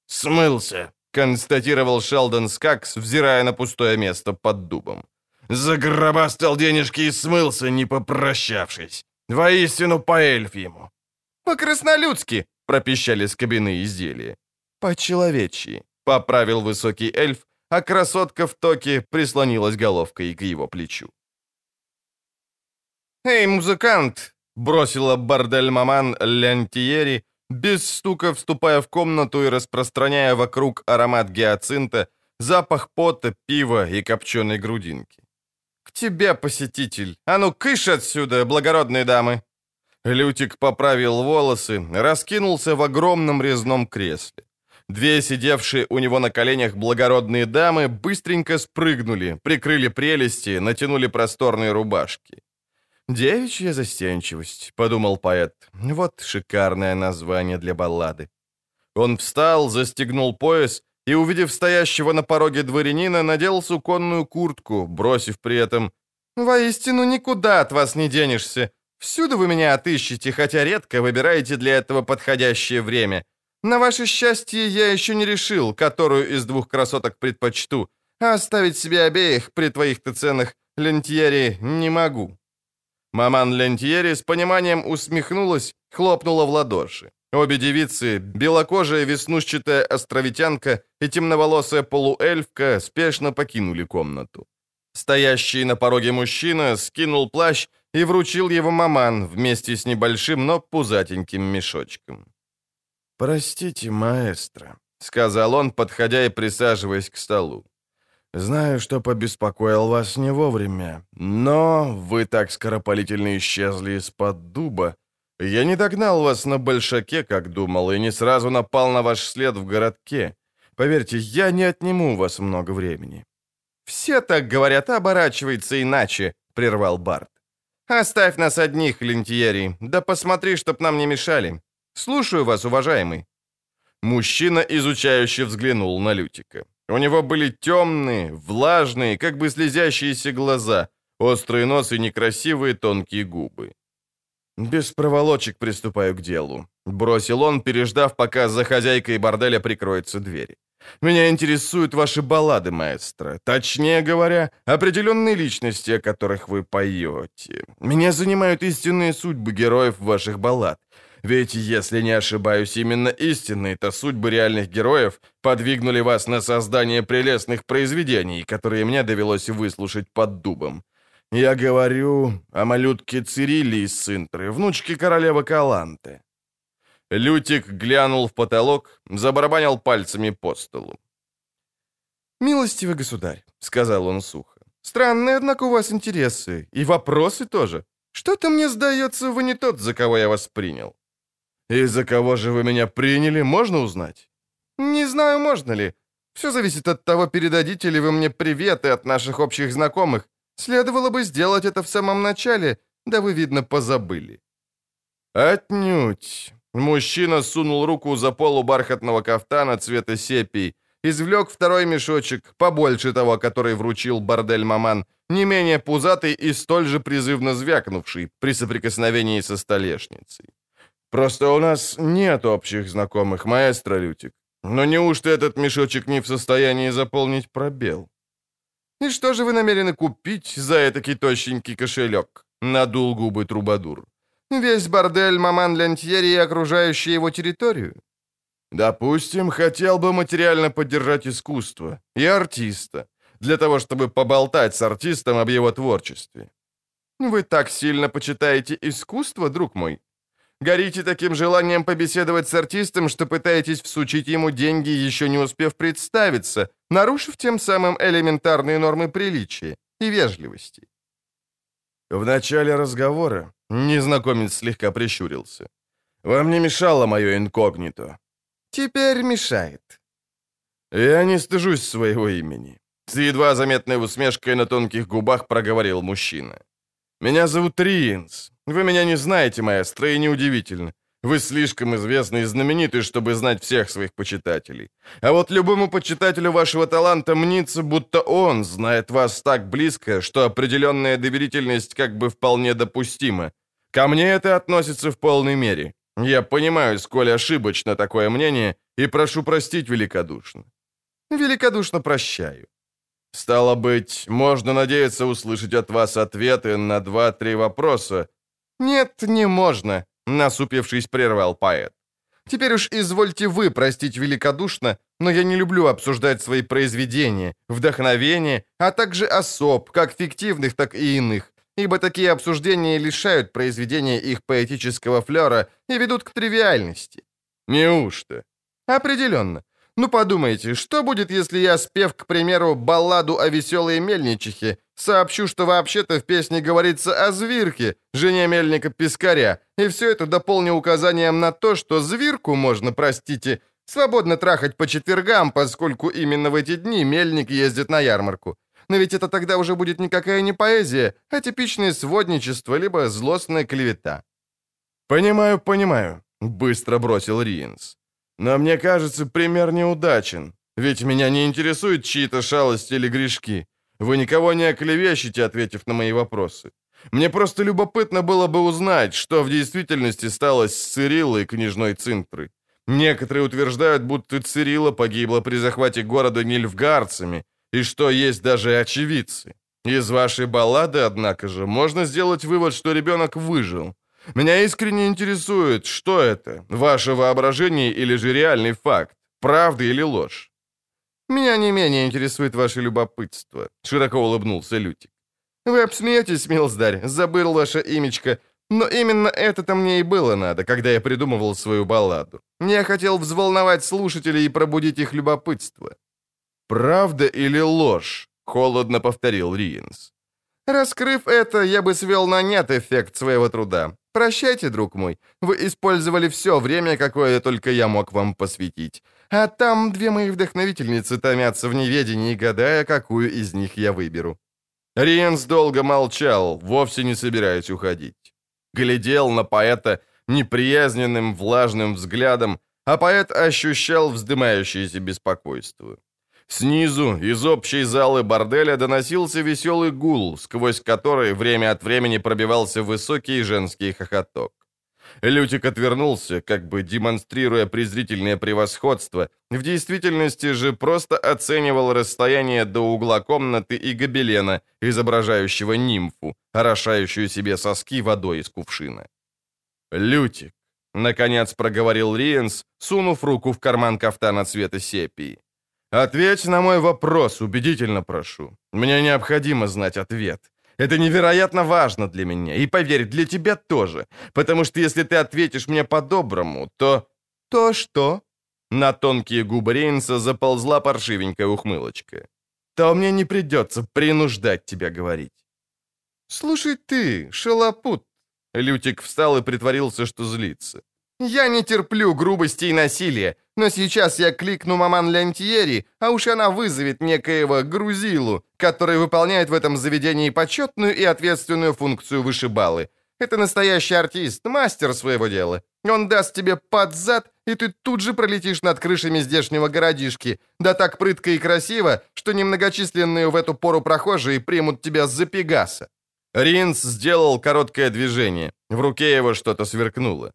«Смылся», — констатировал Шелдон Скакс, взирая на пустое место под дубом. «Загробастал денежки и смылся, не попрощавшись. Воистину по ему». «По-краснолюдски!» — пропищали с кабины изделия. «По-человечьи», — поправил высокий эльф, а красотка в токе прислонилась головкой к его плечу. «Эй, музыкант!» — бросила бордель-маман Лентиери, без стука вступая в комнату и распространяя вокруг аромат гиацинта, запах пота, пива и копченой грудинки. «К тебе, посетитель! А ну, кыш отсюда, благородные дамы!» Лютик поправил волосы, раскинулся в огромном резном кресле. Две сидевшие у него на коленях благородные дамы быстренько спрыгнули, прикрыли прелести, натянули просторные рубашки. «Девичья застенчивость», — подумал поэт. «Вот шикарное название для баллады». Он встал, застегнул пояс и, увидев стоящего на пороге дворянина, надел суконную куртку, бросив при этом «Воистину никуда от вас не денешься. Всюду вы меня отыщете, хотя редко выбираете для этого подходящее время. На ваше счастье, я еще не решил, которую из двух красоток предпочту, а оставить себе обеих при твоих-то ценах лентьери не могу». Маман Лентьери с пониманием усмехнулась, хлопнула в ладоши. Обе девицы, белокожая веснушчатая островитянка и темноволосая полуэльфка, спешно покинули комнату. Стоящий на пороге мужчина скинул плащ и вручил его маман вместе с небольшим, но пузатеньким мешочком. «Простите, маэстро», — сказал он, подходя и присаживаясь к столу. Знаю, что побеспокоил вас не вовремя, но вы так скоропалительно исчезли из-под дуба. Я не догнал вас на большаке, как думал, и не сразу напал на ваш след в городке. Поверьте, я не отниму у вас много времени». «Все так говорят, оборачивается иначе», — прервал Барт. «Оставь нас одних, Лентьери, да посмотри, чтоб нам не мешали. Слушаю вас, уважаемый». Мужчина изучающе взглянул на Лютика. У него были темные, влажные, как бы слезящиеся глаза, острый нос и некрасивые тонкие губы. «Без проволочек приступаю к делу», — бросил он, переждав, пока за хозяйкой борделя прикроется дверь. «Меня интересуют ваши баллады, маэстро. Точнее говоря, определенные личности, о которых вы поете. Меня занимают истинные судьбы героев ваших баллад. Ведь, если не ошибаюсь, именно истинные-то судьбы реальных героев подвигнули вас на создание прелестных произведений, которые мне довелось выслушать под дубом. Я говорю о малютке Цирилли из Синтры, внучке королевы Каланты». Лютик глянул в потолок, забарабанил пальцами по столу. «Милостивый государь», — сказал он сухо, — «странные, однако, у вас интересы, и вопросы тоже. Что-то мне сдается, вы не тот, за кого я вас принял». «И за кого же вы меня приняли, можно узнать?» «Не знаю, можно ли. Все зависит от того, передадите ли вы мне приветы от наших общих знакомых, Следовало бы сделать это в самом начале, да вы, видно, позабыли». «Отнюдь». Мужчина сунул руку за полу бархатного кафтана цвета сепий, извлек второй мешочек, побольше того, который вручил бордель-маман, не менее пузатый и столь же призывно звякнувший при соприкосновении со столешницей. «Просто у нас нет общих знакомых, маэстро Лютик. Но неужто этот мешочек не в состоянии заполнить пробел?» «И что же вы намерены купить за этакий тощенький кошелек?» — надул губы Трубадур. «Весь бордель Маман Лентьери и окружающую его территорию?» «Допустим, хотел бы материально поддержать искусство и артиста, для того, чтобы поболтать с артистом об его творчестве». «Вы так сильно почитаете искусство, друг мой?» Горите таким желанием побеседовать с артистом, что пытаетесь всучить ему деньги, еще не успев представиться, нарушив тем самым элементарные нормы приличия и вежливости. В начале разговора незнакомец слегка прищурился. «Вам не мешало мое инкогнито?» «Теперь мешает». «Я не стыжусь своего имени», — с едва заметной усмешкой на тонких губах проговорил мужчина. «Меня зовут Риенс. Вы меня не знаете, маэстро, и неудивительно. Вы слишком известны и знамениты, чтобы знать всех своих почитателей. А вот любому почитателю вашего таланта мнится, будто он знает вас так близко, что определенная доверительность как бы вполне допустима. Ко мне это относится в полной мере. Я понимаю, сколь ошибочно такое мнение, и прошу простить великодушно. Великодушно прощаю. Стало быть, можно надеяться услышать от вас ответы на два-три вопроса, «Нет, не можно», — насупившись, прервал поэт. «Теперь уж извольте вы простить великодушно, но я не люблю обсуждать свои произведения, вдохновения, а также особ, как фиктивных, так и иных, ибо такие обсуждения лишают произведения их поэтического флера и ведут к тривиальности». «Неужто?» «Определенно. Ну подумайте, что будет, если я, спев, к примеру, балладу о веселой мельничихе, сообщу, что вообще-то в песне говорится о Звирке, жене мельника Пискаря, и все это дополню указанием на то, что Звирку можно, простите, свободно трахать по четвергам, поскольку именно в эти дни мельник ездит на ярмарку. Но ведь это тогда уже будет никакая не поэзия, а типичное сводничество, либо злостная клевета. «Понимаю, понимаю», — быстро бросил Риенс. Но мне кажется, пример неудачен. Ведь меня не интересуют чьи-то шалости или грешки. Вы никого не оклевещете, ответив на мои вопросы. Мне просто любопытно было бы узнать, что в действительности стало с Цириллой, княжной Цинтры. Некоторые утверждают, будто Цирилла погибла при захвате города нильфгарцами, и что есть даже очевидцы. Из вашей баллады, однако же, можно сделать вывод, что ребенок выжил. Меня искренне интересует, что это, ваше воображение или же реальный факт, правда или ложь. Меня не менее интересует ваше любопытство, широко улыбнулся Лютик. Вы обсмеетесь, милздарь, забыл ваше имечко, но именно это-то мне и было надо, когда я придумывал свою балладу. Я хотел взволновать слушателей и пробудить их любопытство. «Правда или ложь?» — холодно повторил Риенс. Раскрыв это, я бы свел на нет эффект своего труда. Прощайте, друг мой, вы использовали все время, какое только я мог вам посвятить. А там две мои вдохновительницы томятся в неведении, гадая, какую из них я выберу». Риенс долго молчал, вовсе не собираясь уходить. Глядел на поэта неприязненным влажным взглядом, а поэт ощущал вздымающееся беспокойство. Снизу, из общей залы борделя, доносился веселый гул, сквозь который время от времени пробивался высокий женский хохоток. Лютик отвернулся, как бы демонстрируя презрительное превосходство, в действительности же просто оценивал расстояние до угла комнаты и гобелена, изображающего нимфу, орошающую себе соски водой из кувшина. «Лютик», — наконец проговорил Риенс, сунув руку в карман кафтана цвета сепии. «Ответь на мой вопрос, убедительно прошу. Мне необходимо знать ответ. Это невероятно важно для меня, и поверь, для тебя тоже. Потому что если ты ответишь мне по-доброму, то... То что? На тонкие губы Рейнса заползла паршивенькая ухмылочка. То мне не придется принуждать тебя говорить. «Слушай ты, шалопут!» Лютик встал и притворился, что злится. «Я не терплю грубости и насилия, но сейчас я кликну маман Лентьери, а уж она вызовет некоего грузилу, который выполняет в этом заведении почетную и ответственную функцию вышибалы. Это настоящий артист, мастер своего дела. Он даст тебе под зад, и ты тут же пролетишь над крышами здешнего городишки. Да так прытко и красиво, что немногочисленные в эту пору прохожие примут тебя за пегаса». Ринс сделал короткое движение. В руке его что-то сверкнуло.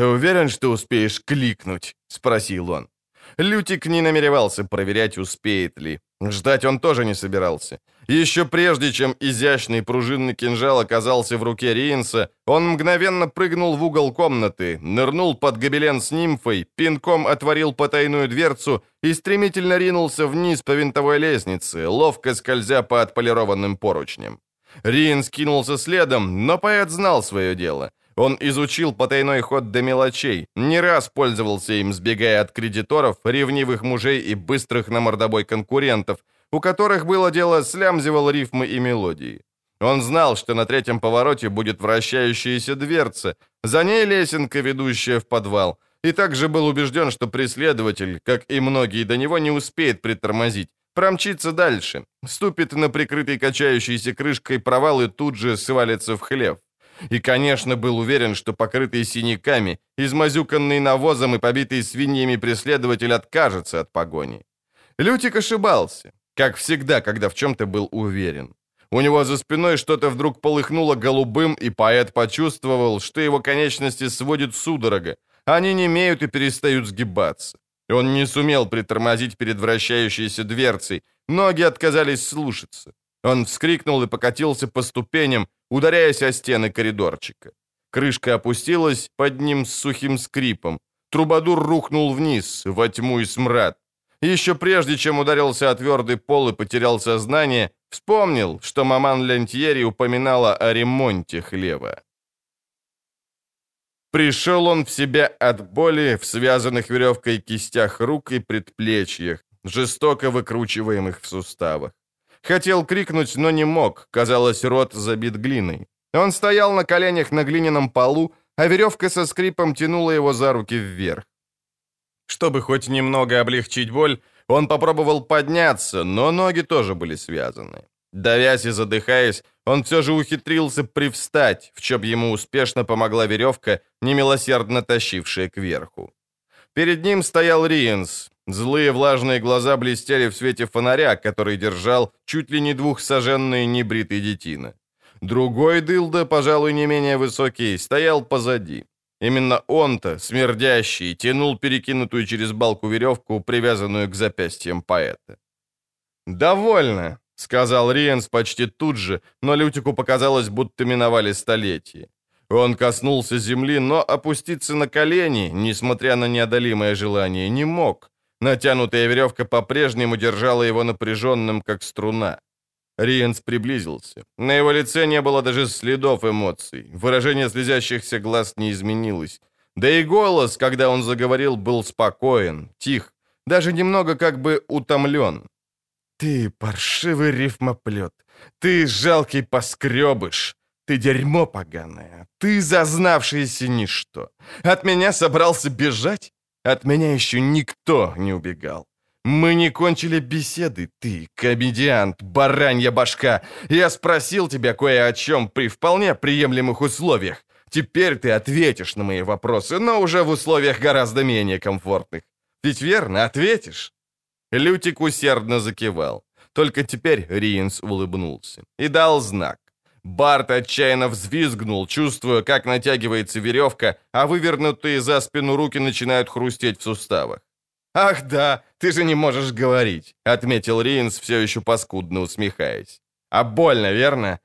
«Ты уверен, что успеешь кликнуть?» — спросил он. Лютик не намеревался проверять, успеет ли. Ждать он тоже не собирался. Еще прежде, чем изящный пружинный кинжал оказался в руке Риенса, он мгновенно прыгнул в угол комнаты, нырнул под гобелен с нимфой, пинком отворил потайную дверцу и стремительно ринулся вниз по винтовой лестнице, ловко скользя по отполированным поручням. Риенс кинулся следом, но поэт знал свое дело. Он изучил потайной ход до мелочей, не раз пользовался им, сбегая от кредиторов, ревнивых мужей и быстрых на мордобой конкурентов, у которых было дело слямзивал рифмы и мелодии. Он знал, что на третьем повороте будет вращающаяся дверца, за ней лесенка, ведущая в подвал, и также был убежден, что преследователь, как и многие до него, не успеет притормозить, промчится дальше, ступит на прикрытый качающейся крышкой провал и тут же свалится в хлев. И, конечно, был уверен, что покрытый синяками, измазюканный навозом и побитый свиньями преследователь откажется от погони. Лютик ошибался, как всегда, когда в чем-то был уверен. У него за спиной что-то вдруг полыхнуло голубым, и поэт почувствовал, что его конечности сводит судорога. Они не имеют и перестают сгибаться. Он не сумел притормозить перед вращающейся дверцей. Ноги отказались слушаться. Он вскрикнул и покатился по ступеням, ударяясь о стены коридорчика. Крышка опустилась под ним с сухим скрипом. Трубадур рухнул вниз, во тьму и смрад. Еще прежде, чем ударился о твердый пол и потерял сознание, вспомнил, что маман Лентьери упоминала о ремонте хлеба. Пришел он в себя от боли в связанных веревкой кистях рук и предплечьях, жестоко выкручиваемых в суставах. Хотел крикнуть, но не мог, казалось, рот забит глиной. Он стоял на коленях на глиняном полу, а веревка со скрипом тянула его за руки вверх. Чтобы хоть немного облегчить боль, он попробовал подняться, но ноги тоже были связаны. Давясь и задыхаясь, он все же ухитрился привстать, в чем ему успешно помогла веревка, немилосердно тащившая кверху. Перед ним стоял Риенс, Злые влажные глаза блестели в свете фонаря, который держал чуть ли не двухсоженный небритый детина. Другой дылда, пожалуй, не менее высокий, стоял позади. Именно он-то, смердящий, тянул перекинутую через балку веревку, привязанную к запястьям поэта. «Довольно», — сказал Риенс почти тут же, но Лютику показалось, будто миновали столетия. Он коснулся земли, но опуститься на колени, несмотря на неодолимое желание, не мог. Натянутая веревка по-прежнему держала его напряженным, как струна. Риенс приблизился. На его лице не было даже следов эмоций. Выражение слезящихся глаз не изменилось. Да и голос, когда он заговорил, был спокоен, тих, даже немного как бы утомлен. «Ты паршивый рифмоплет! Ты жалкий поскребыш! Ты дерьмо поганое! Ты зазнавшийся ничто! От меня собрался бежать? От меня еще никто не убегал. Мы не кончили беседы, ты, комедиант, баранья башка. Я спросил тебя кое о чем при вполне приемлемых условиях. Теперь ты ответишь на мои вопросы, но уже в условиях гораздо менее комфортных. Ведь верно, ответишь?» Лютик усердно закивал. Только теперь Риенс улыбнулся и дал знак. Барт отчаянно взвизгнул, чувствуя, как натягивается веревка, а вывернутые за спину руки начинают хрустеть в суставах. «Ах да, ты же не можешь говорить», — отметил Риенс, все еще паскудно усмехаясь. «А больно, верно?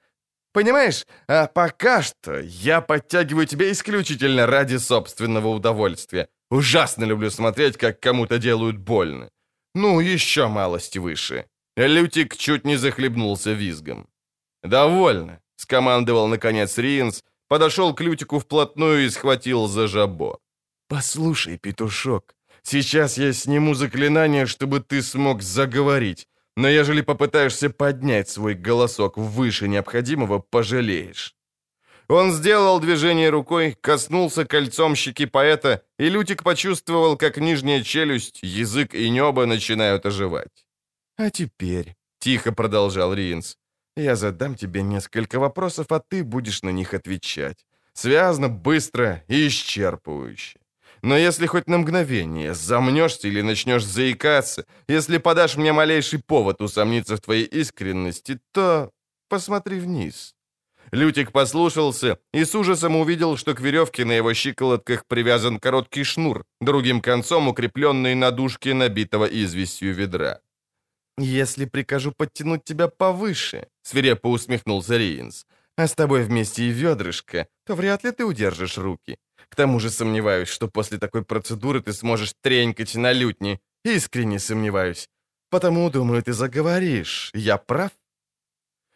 Понимаешь, а пока что я подтягиваю тебя исключительно ради собственного удовольствия. Ужасно люблю смотреть, как кому-то делают больно. Ну, еще малость выше». Лютик чуть не захлебнулся визгом. «Довольно», — скомандовал наконец Риенс, подошел к Лютику вплотную и схватил за жабо. «Послушай, петушок, сейчас я сниму заклинание, чтобы ты смог заговорить, но ежели попытаешься поднять свой голосок выше необходимого, пожалеешь». Он сделал движение рукой, коснулся кольцом щеки поэта, и Лютик почувствовал, как нижняя челюсть, язык и небо начинают оживать. «А теперь», — тихо продолжал Риенс, я задам тебе несколько вопросов, а ты будешь на них отвечать. Связно, быстро и исчерпывающе. Но если хоть на мгновение замнешься или начнешь заикаться, если подашь мне малейший повод усомниться в твоей искренности, то посмотри вниз». Лютик послушался и с ужасом увидел, что к веревке на его щиколотках привязан короткий шнур, другим концом укрепленный на дужке набитого известью ведра. «Если прикажу подтянуть тебя повыше», — свирепо усмехнулся Риенс, «а с тобой вместе и ведрышко, то вряд ли ты удержишь руки. К тому же сомневаюсь, что после такой процедуры ты сможешь тренькать на лютне. Искренне сомневаюсь. Потому, думаю, ты заговоришь. Я прав?»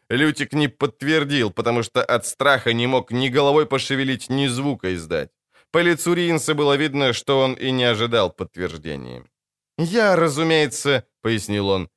Лютик не подтвердил, потому что от страха не мог ни головой пошевелить, ни звука издать. По лицу Риенса было видно, что он и не ожидал подтверждения. «Я, разумеется», — пояснил он,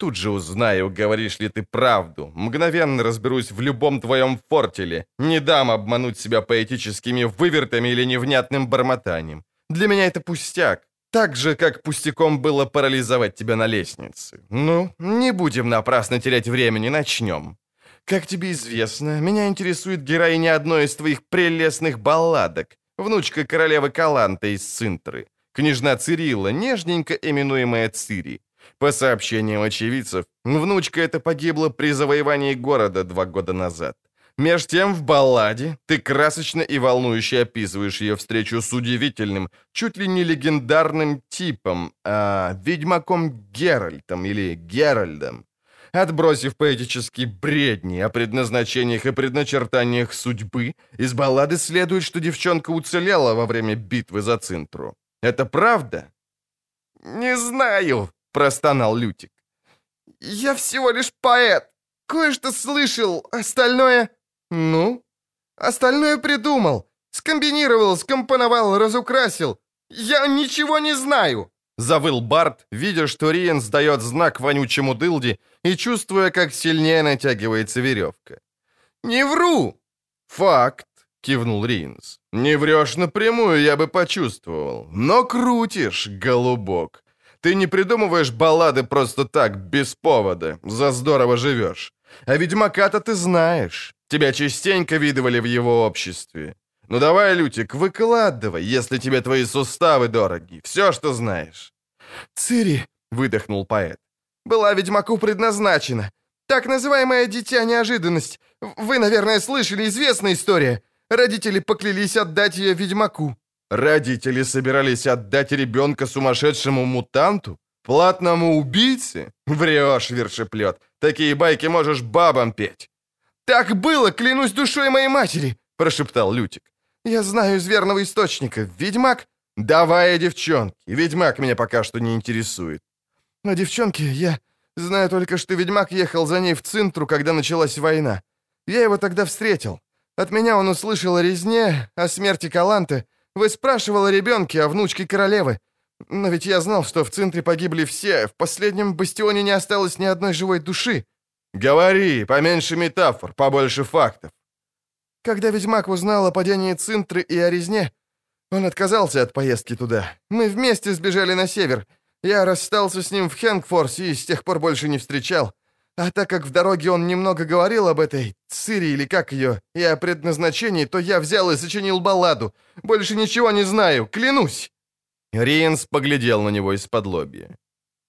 Тут же узнаю, говоришь ли ты правду. Мгновенно разберусь в любом твоем фортеле. Не дам обмануть себя поэтическими вывертами или невнятным бормотанием. Для меня это пустяк. Так же, как пустяком было парализовать тебя на лестнице. Ну, не будем напрасно терять времени, начнем. Как тебе известно, меня интересует героиня одной из твоих прелестных балладок, внучка королевы Каланта из Цинтры, княжна Цирилла, нежненько именуемая Цири. По сообщениям очевидцев, внучка эта погибла при завоевании города два года назад. Меж тем в балладе ты красочно и волнующе описываешь ее встречу с удивительным, чуть ли не легендарным типом, а, ведьмаком Геральтом или Геральдом. Отбросив поэтические бредни о предназначениях и предначертаниях судьбы, из баллады следует, что девчонка уцелела во время битвы за Цинтру. Это правда? «Не знаю», — простонал Лютик. «Я всего лишь поэт. Кое-что слышал, остальное...» «Ну?» «Остальное придумал. Скомбинировал, скомпоновал, разукрасил. Я ничего не знаю!» Завыл Барт, видя, что Риен сдает знак вонючему дылде и чувствуя, как сильнее натягивается веревка. «Не вру!» «Факт!» — кивнул Риенс. «Не врешь напрямую, я бы почувствовал. Но крутишь, голубок. Ты не придумываешь баллады просто так, без повода. За здорово живешь. А ведьмака-то ты знаешь. Тебя частенько видывали в его обществе. Ну давай, Лютик, выкладывай, если тебе твои суставы дороги. Все, что знаешь. Цири, выдохнул поэт, была ведьмаку предназначена. Так называемое дитя неожиданность. Вы, наверное, слышали известная история. Родители поклялись отдать ее ведьмаку. Родители собирались отдать ребенка сумасшедшему мутанту? Платному убийце? Врешь, вершеплет. Такие байки можешь бабам петь. «Так было, клянусь душой моей матери!» – прошептал Лютик. «Я знаю из верного источника. Ведьмак...» «Давай о девчонке. Ведьмак меня пока что не интересует». «О девчонке я знаю только, что ведьмак ехал за ней в Цинтру, когда началась война. Я его тогда встретил. От меня он услышал о резне, о смерти Каланты, вы спрашивал о ребенке, о внучке королевы. Но ведь я знал, что в центре погибли все, в последнем бастионе не осталось ни одной живой души. Говори, поменьше метафор, побольше фактов. Когда ведьмак узнал о падении Цинтры и о резне, он отказался от поездки туда. Мы вместе сбежали на север. Я расстался с ним в Хэнкфорсе и с тех пор больше не встречал. А так как в дороге он немного говорил об этой Цири или как ее, и о предназначении, то я взял и сочинил балладу. Больше ничего не знаю, клянусь!» Риенс поглядел на него из-под лобья.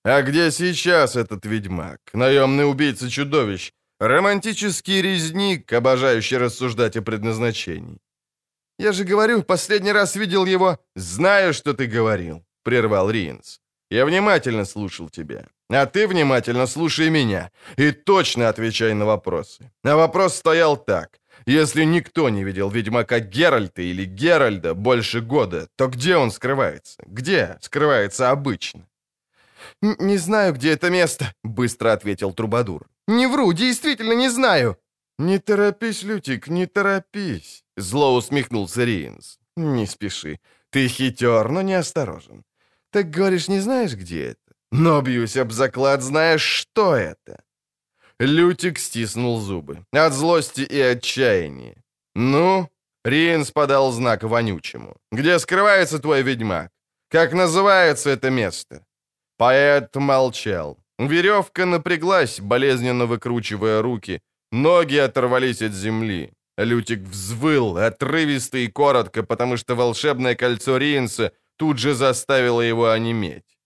А где сейчас этот ведьмак, наемный убийца-чудовищ, романтический резник, обожающий рассуждать о предназначении? Я же говорю, последний раз видел его. Знаю, что ты говорил, прервал Риенс. Я внимательно слушал тебя. А ты внимательно слушай меня и точно отвечай на вопросы. А вопрос стоял так. Если никто не видел ведьмака Геральта или Геральда больше года, то где он скрывается? Где скрывается обычно? «Не знаю, где это место», — быстро ответил Трубадур. «Не вру, действительно не знаю». «Не торопись, Лютик, не торопись», — зло усмехнулся Риенс. «Не спеши. Ты хитер, но не осторожен. Так говоришь, не знаешь, где это? Но, бьюсь об заклад, знаешь, что это?» Лютик стиснул зубы. От злости и отчаяния. «Ну?» Риенс подал знак вонючему. «Где скрывается твой ведьмак? Как называется это место?» Поэт молчал. Веревка напряглась, болезненно выкручивая руки. Ноги оторвались от земли. Лютик взвыл, отрывисто и коротко, потому что волшебное кольцо Риенса тут же заставило его онеметь.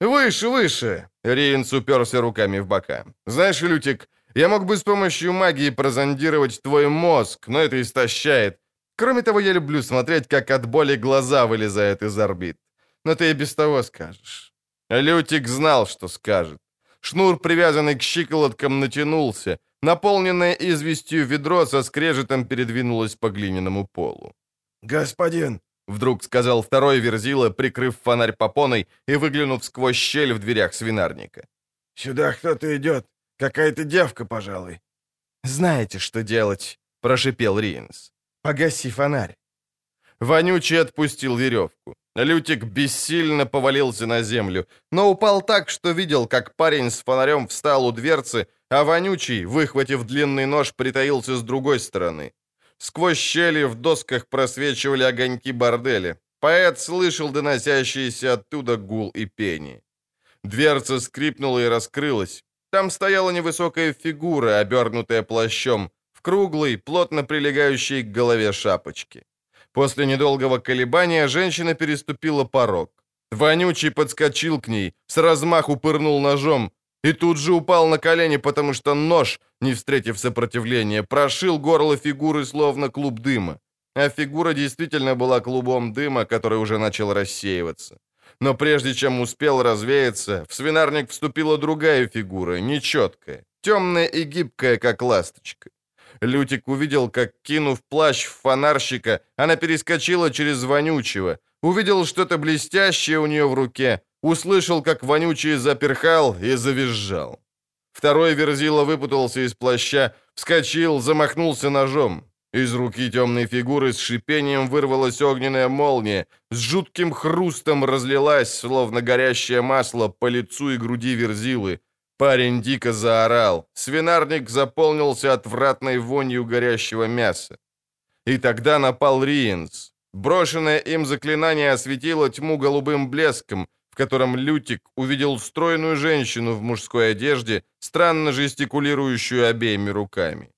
«Выше, выше!» — Риенс уперся руками в бока. «Знаешь, Лютик, я мог бы с помощью магии прозондировать твой мозг, но это истощает. Кроме того, я люблю смотреть, как от боли глаза вылезают из орбит. Но ты и без того скажешь». Лютик знал, что скажет. Шнур, привязанный к щиколоткам, натянулся. Наполненное известью ведро со скрежетом передвинулось по глиняному полу. «Господин!» — вдруг сказал второй верзила, прикрыв фонарь попоной и выглянув сквозь щель в дверях свинарника. «Сюда кто-то идет. Какая-то девка, пожалуй». «Знаете, что делать?» — прошипел Риенс. «Погаси фонарь». Вонючий отпустил веревку. Лютик бессильно повалился на землю, но упал так, что видел, как парень с фонарем встал у дверцы, а Вонючий, выхватив длинный нож, притаился с другой стороны. Сквозь щели в досках просвечивали огоньки борделя. Поэт слышал доносящиеся оттуда гул и пение. Дверца скрипнула и раскрылась. Там стояла невысокая фигура, обернутая плащом, в круглой, плотно прилегающей к голове шапочке. После недолгого колебания женщина переступила порог. Вонючий подскочил к ней, с размаху пырнул ножом и тут же упал на колени, потому что нож, не встретив сопротивления, прошил горло фигуры словно клуб дыма. А фигура действительно была клубом дыма, который уже начал рассеиваться. Но прежде чем успел развеяться, в свинарник вступила другая фигура, нечеткая, темная и гибкая, как ласточка. Лютик увидел, как, кинув плащ в фонарщика, она перескочила через вонючего. Увидел что-то блестящее у нее в руке. Услышал, как вонючий заперхал и завизжал. Второй верзила выпутался из плаща, вскочил, замахнулся ножом. Из руки темной фигуры с шипением вырвалась огненная молния, с жутким хрустом разлилась, словно горящее масло, по лицу и груди верзилы. Парень дико заорал. Свинарник заполнился отвратной вонью горящего мяса. И тогда напал Риенс. Брошенное им заклинание осветило тьму голубым блеском, котором Лютик увидел стройную женщину в мужской одежде, странно жестикулирующую обеими руками.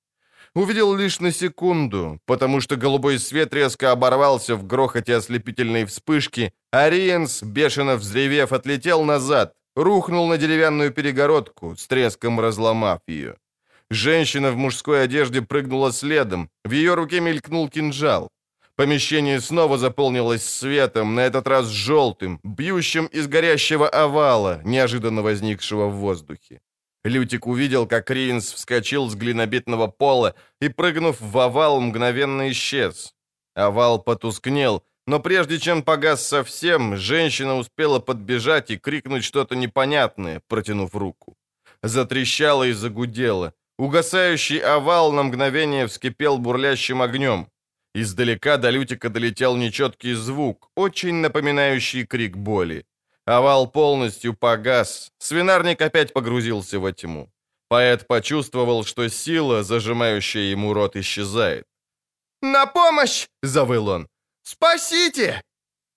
Увидел лишь на секунду, потому что голубой свет резко оборвался в грохоте ослепительной вспышки, а Риенс, бешено взревев, отлетел назад, рухнул на деревянную перегородку, с треском разломав ее. Женщина в мужской одежде прыгнула следом, в ее руке мелькнул кинжал. Помещение снова заполнилось светом, на этот раз желтым, бьющим из горящего овала, неожиданно возникшего в воздухе. Лютик увидел, как Ринс вскочил с глинобитного пола и, прыгнув в овал, мгновенно исчез. Овал потускнел, но прежде чем погас совсем, женщина успела подбежать и крикнуть что-то непонятное, протянув руку. Затрещало и загудело. Угасающий овал на мгновение вскипел бурлящим огнем. Издалека до Лютика долетел нечеткий звук, очень напоминающий крик боли. Овал полностью погас, свинарник опять погрузился во тьму. Поэт почувствовал, что сила, зажимающая ему рот, исчезает. «На помощь!» — завыл он. «Спасите!»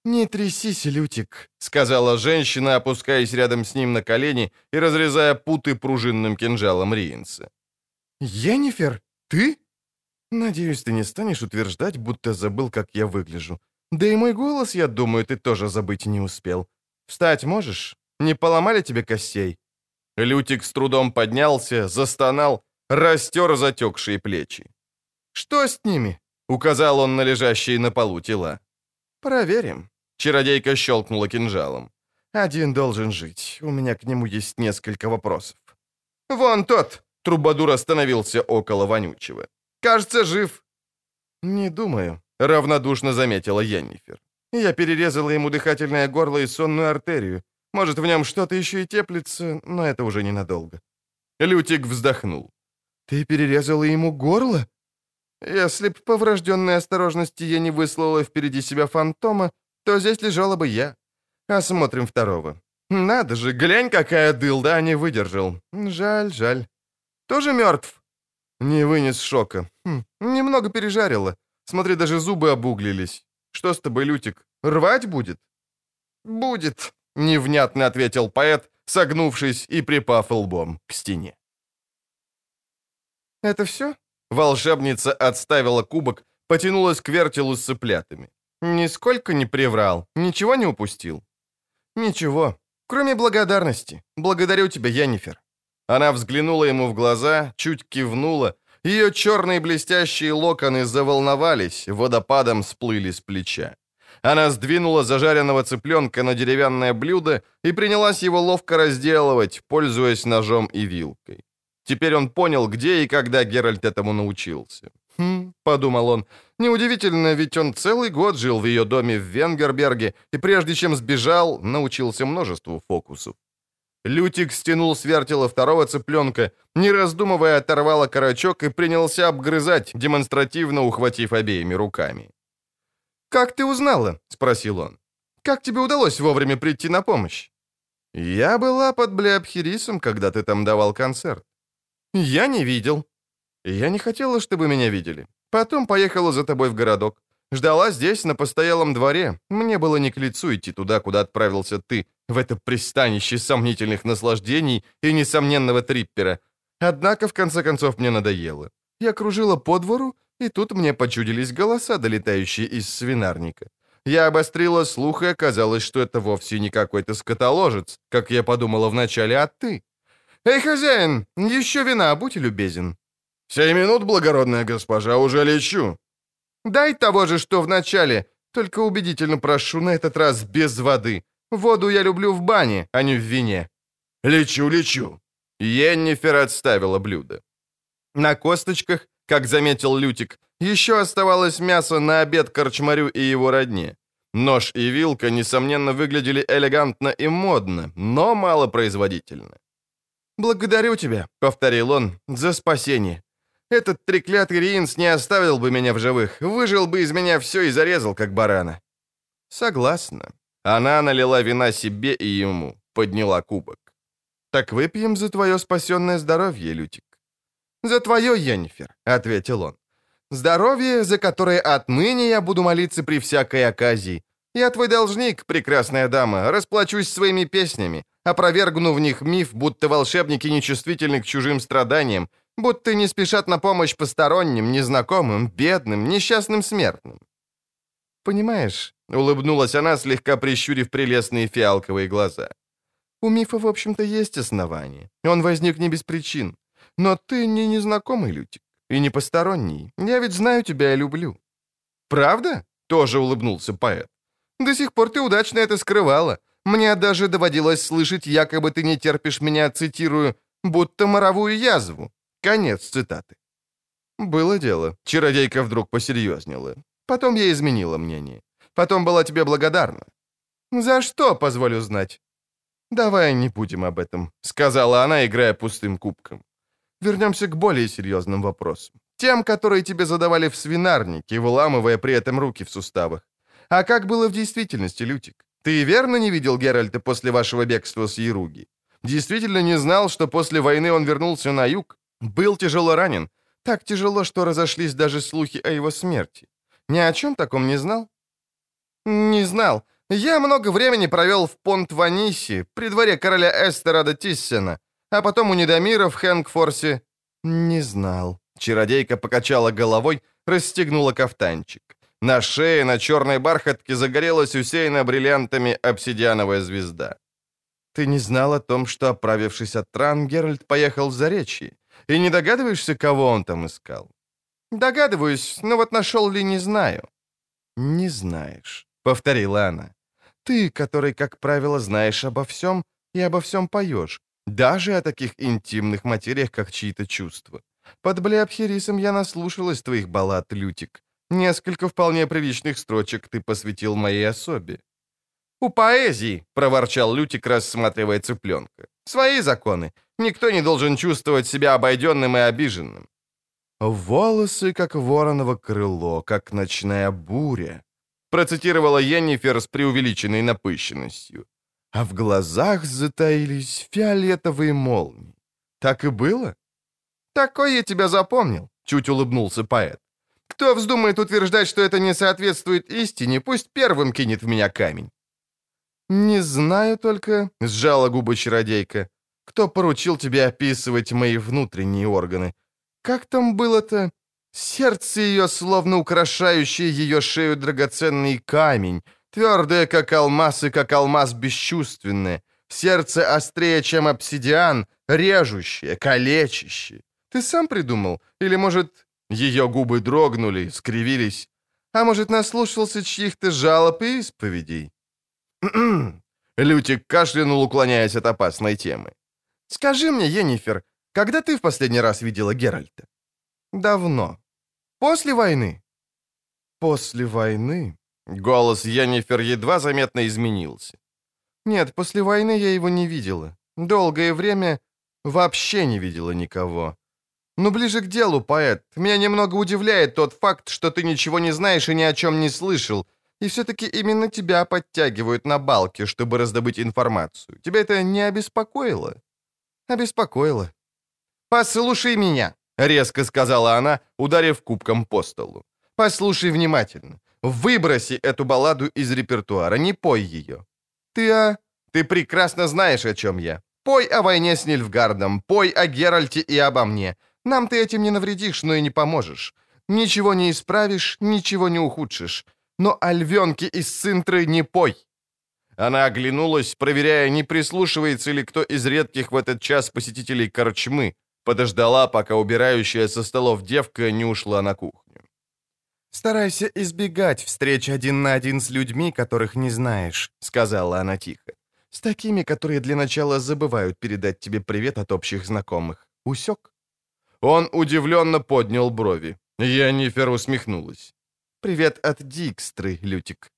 «Не трясись, Лютик», — сказала женщина, опускаясь рядом с ним на колени и разрезая путы пружинным кинжалом Риенса. «Енифер, ты?» «Надеюсь, ты не станешь утверждать, будто забыл, как я выгляжу. Да и мой голос, я думаю, ты тоже забыть не успел. Встать можешь? Не поломали тебе костей?» Лютик с трудом поднялся, застонал, растер затекшие плечи. «Что с ними?» — указал он на лежащие на полу тела. «Проверим». Чародейка щелкнула кинжалом. «Один должен жить. У меня к нему есть несколько вопросов». «Вон тот!» — Трубадур остановился около вонючего. «Кажется, жив». «Не думаю», — равнодушно заметила Йеннифер. «Я перерезала ему дыхательное горло и сонную артерию. Может, в нем что-то еще и теплится, но это уже ненадолго». Лютик вздохнул. «Ты перерезала ему горло?» Если б по врожденной осторожности я не выслала впереди себя фантома, то здесь лежала бы я. Осмотрим второго. Надо же, глянь, какая дылда не выдержал. Жаль, жаль. Тоже мертв? Не вынес шока. Немного пережарило. Смотри, даже зубы обуглились. Что с тобой, Лютик, рвать будет? Будет, невнятно ответил поэт, согнувшись и припав лбом к стене. Это все? Волшебница отставила кубок, потянулась к вертелу с цыплятами. Нисколько не приврал, ничего не упустил. Ничего, кроме благодарности. Благодарю тебя, Янифер. Она взглянула ему в глаза, чуть кивнула. Ее черные блестящие локоны заволновались, водопадом сплыли с плеча. Она сдвинула зажаренного цыпленка на деревянное блюдо и принялась его ловко разделывать, пользуясь ножом и вилкой. Теперь он понял, где и когда Геральт этому научился. «Хм», — подумал он, — «неудивительно, ведь он целый год жил в ее доме в Венгерберге и прежде чем сбежал, научился множеству фокусов». Лютик стянул с вертела второго цыпленка, не раздумывая оторвал окорочок и принялся обгрызать, демонстративно ухватив обеими руками. «Как ты узнала?» — спросил он. «Как тебе удалось вовремя прийти на помощь?» «Я была под Блеобхирисом, когда ты там давал концерт. «Я не видел». «Я не хотела, чтобы меня видели. Потом поехала за тобой в городок. Ждала здесь, на постоялом дворе. Мне было не к лицу идти туда, куда отправился ты, в это пристанище сомнительных наслаждений и несомненного триппера. Однако, в конце концов, мне надоело. Я кружила по двору, и тут мне почудились голоса, долетающие из свинарника. Я обострила слух, и оказалось, что это вовсе не какой-то скотоложец, как я подумала вначале, а ты. «Эй, хозяин, еще вина, будь любезен». «Сей минут, благородная госпожа, уже лечу». «Дай того же, что в начале, только убедительно прошу, на этот раз без воды. Воду я люблю в бане, а не в вине». «Лечу, лечу». Йеннифер отставила блюдо. На косточках, как заметил Лютик, еще оставалось мясо на обед корчмарю и его родне. Нож и вилка, несомненно, выглядели элегантно и модно, но малопроизводительно. «Благодарю тебя», — повторил он, — «за спасение. Этот треклятый Риинс не оставил бы меня в живых, выжил бы из меня все и зарезал, как барана». «Согласна». Она налила вина себе и ему, подняла кубок. «Так выпьем за твое спасенное здоровье, Лютик». «За твое, Йеннифер», — ответил он. «Здоровье, за которое отныне я буду молиться при всякой оказии. Я твой должник, прекрасная дама, расплачусь своими песнями, опровергну в них миф, будто волшебники нечувствительны к чужим страданиям, будто не спешат на помощь посторонним, незнакомым, бедным, несчастным смертным. «Понимаешь», — улыбнулась она, слегка прищурив прелестные фиалковые глаза, «у мифа, в общем-то, есть основание. Он возник не без причин. Но ты не незнакомый Лютик и не посторонний. Я ведь знаю тебя и люблю». «Правда?» — тоже улыбнулся поэт. «До сих пор ты удачно это скрывала. Мне даже доводилось слышать, якобы ты не терпишь меня, цитирую, будто моровую язву. Конец цитаты. Было дело. Чародейка вдруг посерьезнела. Потом я изменила мнение. Потом была тебе благодарна. За что, позволю знать? Давай не будем об этом, сказала она, играя пустым кубком. Вернемся к более серьезным вопросам. Тем, которые тебе задавали в свинарнике, выламывая при этом руки в суставах. А как было в действительности, Лютик? Ты верно не видел Геральта после вашего бегства с Яруги? Действительно не знал, что после войны он вернулся на юг? Был тяжело ранен. Так тяжело, что разошлись даже слухи о его смерти. Ни о чем таком не знал? Не знал. Я много времени провел в Понт-Ванисе, при дворе короля Эстерада Тиссена, а потом у Недомира в Хэнкфорсе. Не знал. Чародейка покачала головой, расстегнула кафтанчик. На шее на черной бархатке загорелась усеянная бриллиантами обсидиановая звезда. Ты не знал о том, что, оправившись от ран, Геральт поехал в Заречье? И не догадываешься, кого он там искал?» «Догадываюсь, но вот нашел ли, не знаю». «Не знаешь», — повторила она. «Ты, который, как правило, знаешь обо всем и обо всем поешь, даже о таких интимных материях, как чьи-то чувства. Под Блеопхерисом я наслушалась твоих баллад, Лютик. Несколько вполне приличных строчек ты посвятил моей особе. «У поэзии», — проворчал Лютик, рассматривая цыпленка. «Свои законы. Никто не должен чувствовать себя обойденным и обиженным». «Волосы, как вороново крыло, как ночная буря», — процитировала Йеннифер с преувеличенной напыщенностью. «А в глазах затаились фиолетовые молнии. Так и было?» «Такой я тебя запомнил», — чуть улыбнулся поэт. «Кто вздумает утверждать, что это не соответствует истине, пусть первым кинет в меня камень». «Не знаю только», — сжала губы чародейка, «кто поручил тебе описывать мои внутренние органы. Как там было-то? Сердце ее, словно украшающий ее шею драгоценный камень, твердое, как алмаз, и как алмаз бесчувственное, сердце острее, чем обсидиан, режущее, калечащее. Ты сам придумал? Или, может, ее губы дрогнули, скривились? А может, наслушался чьих-то жалоб и исповедей? Лютик кашлянул, уклоняясь от опасной темы. «Скажи мне, Енифер, когда ты в последний раз видела Геральта?» «Давно. После войны?» «После войны?» Голос Енифер едва заметно изменился. «Нет, после войны я его не видела. Долгое время вообще не видела никого. Но ближе к делу, поэт. Меня немного удивляет тот факт, что ты ничего не знаешь и ни о чем не слышал, и все-таки именно тебя подтягивают на балке, чтобы раздобыть информацию. Тебя это не обеспокоило?» «Обеспокоило». «Послушай меня», — резко сказала она, ударив кубком по столу. «Послушай внимательно. Выброси эту балладу из репертуара, не пой ее. Ты, а... Ты прекрасно знаешь, о чем я. Пой о войне с Нильфгардом, пой о Геральте и обо мне. Нам ты этим не навредишь, но и не поможешь. Ничего не исправишь, ничего не ухудшишь но о львенке из Цинтры не пой!» Она оглянулась, проверяя, не прислушивается ли кто из редких в этот час посетителей корчмы, подождала, пока убирающая со столов девка не ушла на кухню. «Старайся избегать встреч один на один с людьми, которых не знаешь», — сказала она тихо. «С такими, которые для начала забывают передать тебе привет от общих знакомых. Усек?» Он удивленно поднял брови. Янифер усмехнулась. «Привет от Дикстры, Лютик».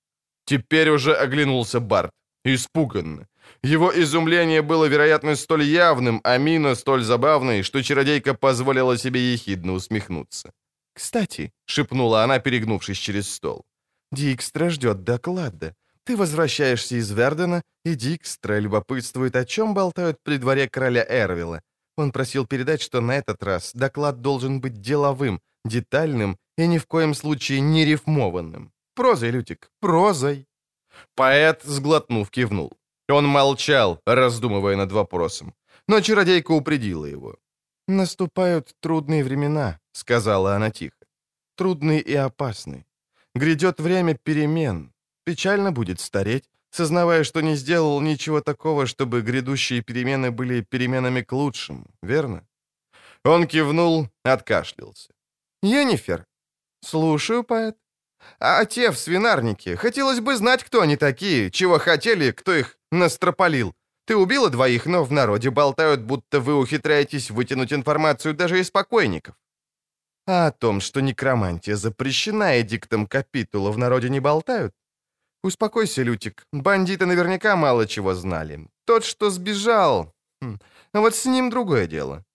Теперь уже оглянулся Барт. Испуганно. Его изумление было, вероятно, столь явным, а мина столь забавной, что чародейка позволила себе ехидно усмехнуться. «Кстати», — шепнула она, перегнувшись через стол, — «Дикстра ждет доклада. Ты возвращаешься из Вердена, и Дикстра любопытствует, о чем болтают при дворе короля Эрвила. Он просил передать, что на этот раз доклад должен быть деловым, детальным и ни в коем случае не рифмованным. Прозой, Лютик, прозой. Поэт, сглотнув, кивнул. Он молчал, раздумывая над вопросом. Но чародейка упредила его. «Наступают трудные времена», — сказала она тихо. «Трудные и опасные. Грядет время перемен. Печально будет стареть, сознавая, что не сделал ничего такого, чтобы грядущие перемены были переменами к лучшему, верно?» Он кивнул, откашлялся. «Енифер, «Слушаю, поэт». «А те в свинарнике. Хотелось бы знать, кто они такие, чего хотели, кто их настропалил. Ты убила двоих, но в народе болтают, будто вы ухитряетесь вытянуть информацию даже из покойников». А о том, что некромантия запрещена эдиктом капитула, в народе не болтают? Успокойся, Лютик, бандиты наверняка мало чего знали. Тот, что сбежал... Хм, вот с ним другое дело.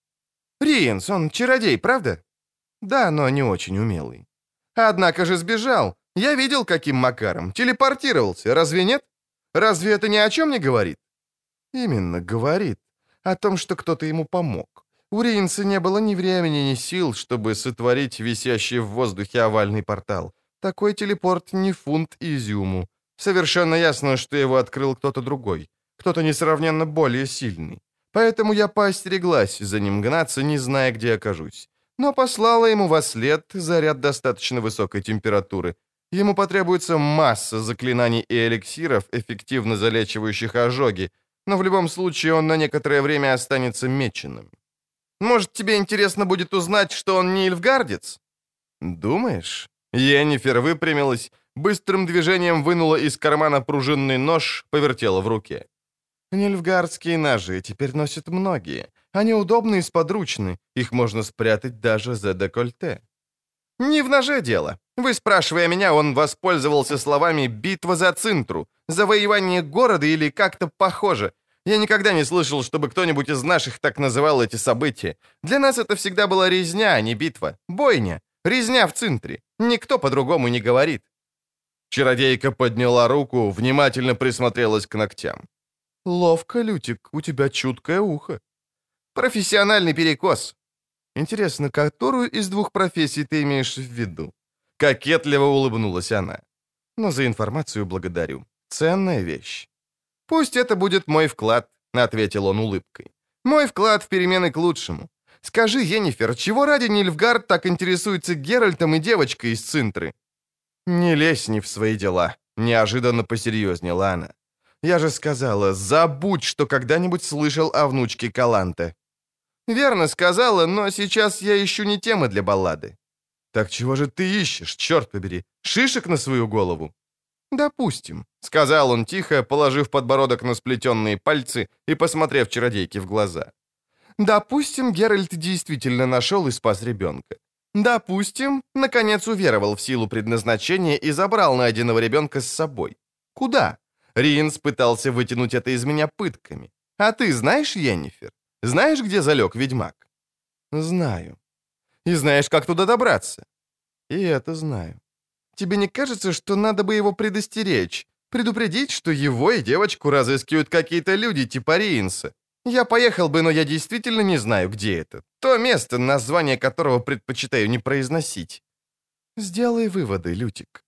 Риенс, он чародей, правда? Да, но не очень умелый. Однако же сбежал. Я видел, каким макаром. Телепортировался, разве нет? Разве это ни о чем не говорит? Именно, говорит. О том, что кто-то ему помог. У Ринса не было ни времени, ни сил, чтобы сотворить висящий в воздухе овальный портал. Такой телепорт не фунт изюму. Совершенно ясно, что его открыл кто-то другой. Кто-то несравненно более сильный. Поэтому я поостереглась за ним гнаться, не зная, где окажусь но послала ему во след заряд достаточно высокой температуры. Ему потребуется масса заклинаний и эликсиров, эффективно залечивающих ожоги, но в любом случае он на некоторое время останется меченым. Может, тебе интересно будет узнать, что он не эльфгардец?» «Думаешь?» Йеннифер выпрямилась, быстрым движением вынула из кармана пружинный нож, повертела в руке. «Нильфгардские ножи теперь носят многие. Они удобны и сподручны, их можно спрятать даже за декольте». «Не в ноже дело. Вы, спрашивая меня, он воспользовался словами «битва за Цинтру», «завоевание города» или как-то похоже. Я никогда не слышал, чтобы кто-нибудь из наших так называл эти события. Для нас это всегда была резня, а не битва. Бойня. Резня в центре. Никто по-другому не говорит. Чародейка подняла руку, внимательно присмотрелась к ногтям. «Ловко, Лютик, у тебя чуткое ухо». «Профессиональный перекос». «Интересно, которую из двух профессий ты имеешь в виду?» Кокетливо улыбнулась она. «Но за информацию благодарю. Ценная вещь». «Пусть это будет мой вклад», — ответил он улыбкой. «Мой вклад в перемены к лучшему. Скажи, Енифер, чего ради Нильфгард так интересуется Геральтом и девочкой из Цинтры?» «Не лезь не в свои дела», — неожиданно посерьезнела она. «Я же сказала, забудь, что когда-нибудь слышал о внучке Каланте». «Верно сказала, но сейчас я ищу не темы для баллады». «Так чего же ты ищешь, черт побери? Шишек на свою голову?» «Допустим», — сказал он тихо, положив подбородок на сплетенные пальцы и посмотрев чародейке в глаза. «Допустим, Геральт действительно нашел и спас ребенка. Допустим, наконец уверовал в силу предназначения и забрал найденного ребенка с собой. Куда? Ринс пытался вытянуть это из меня пытками. А ты знаешь, Йеннифер? Знаешь, где залег ведьмак? Знаю. И знаешь, как туда добраться? И это знаю. Тебе не кажется, что надо бы его предостеречь? Предупредить, что его и девочку разыскивают какие-то люди типа Ринса? Я поехал бы, но я действительно не знаю, где это. То место, название которого предпочитаю не произносить. Сделай выводы, Лютик.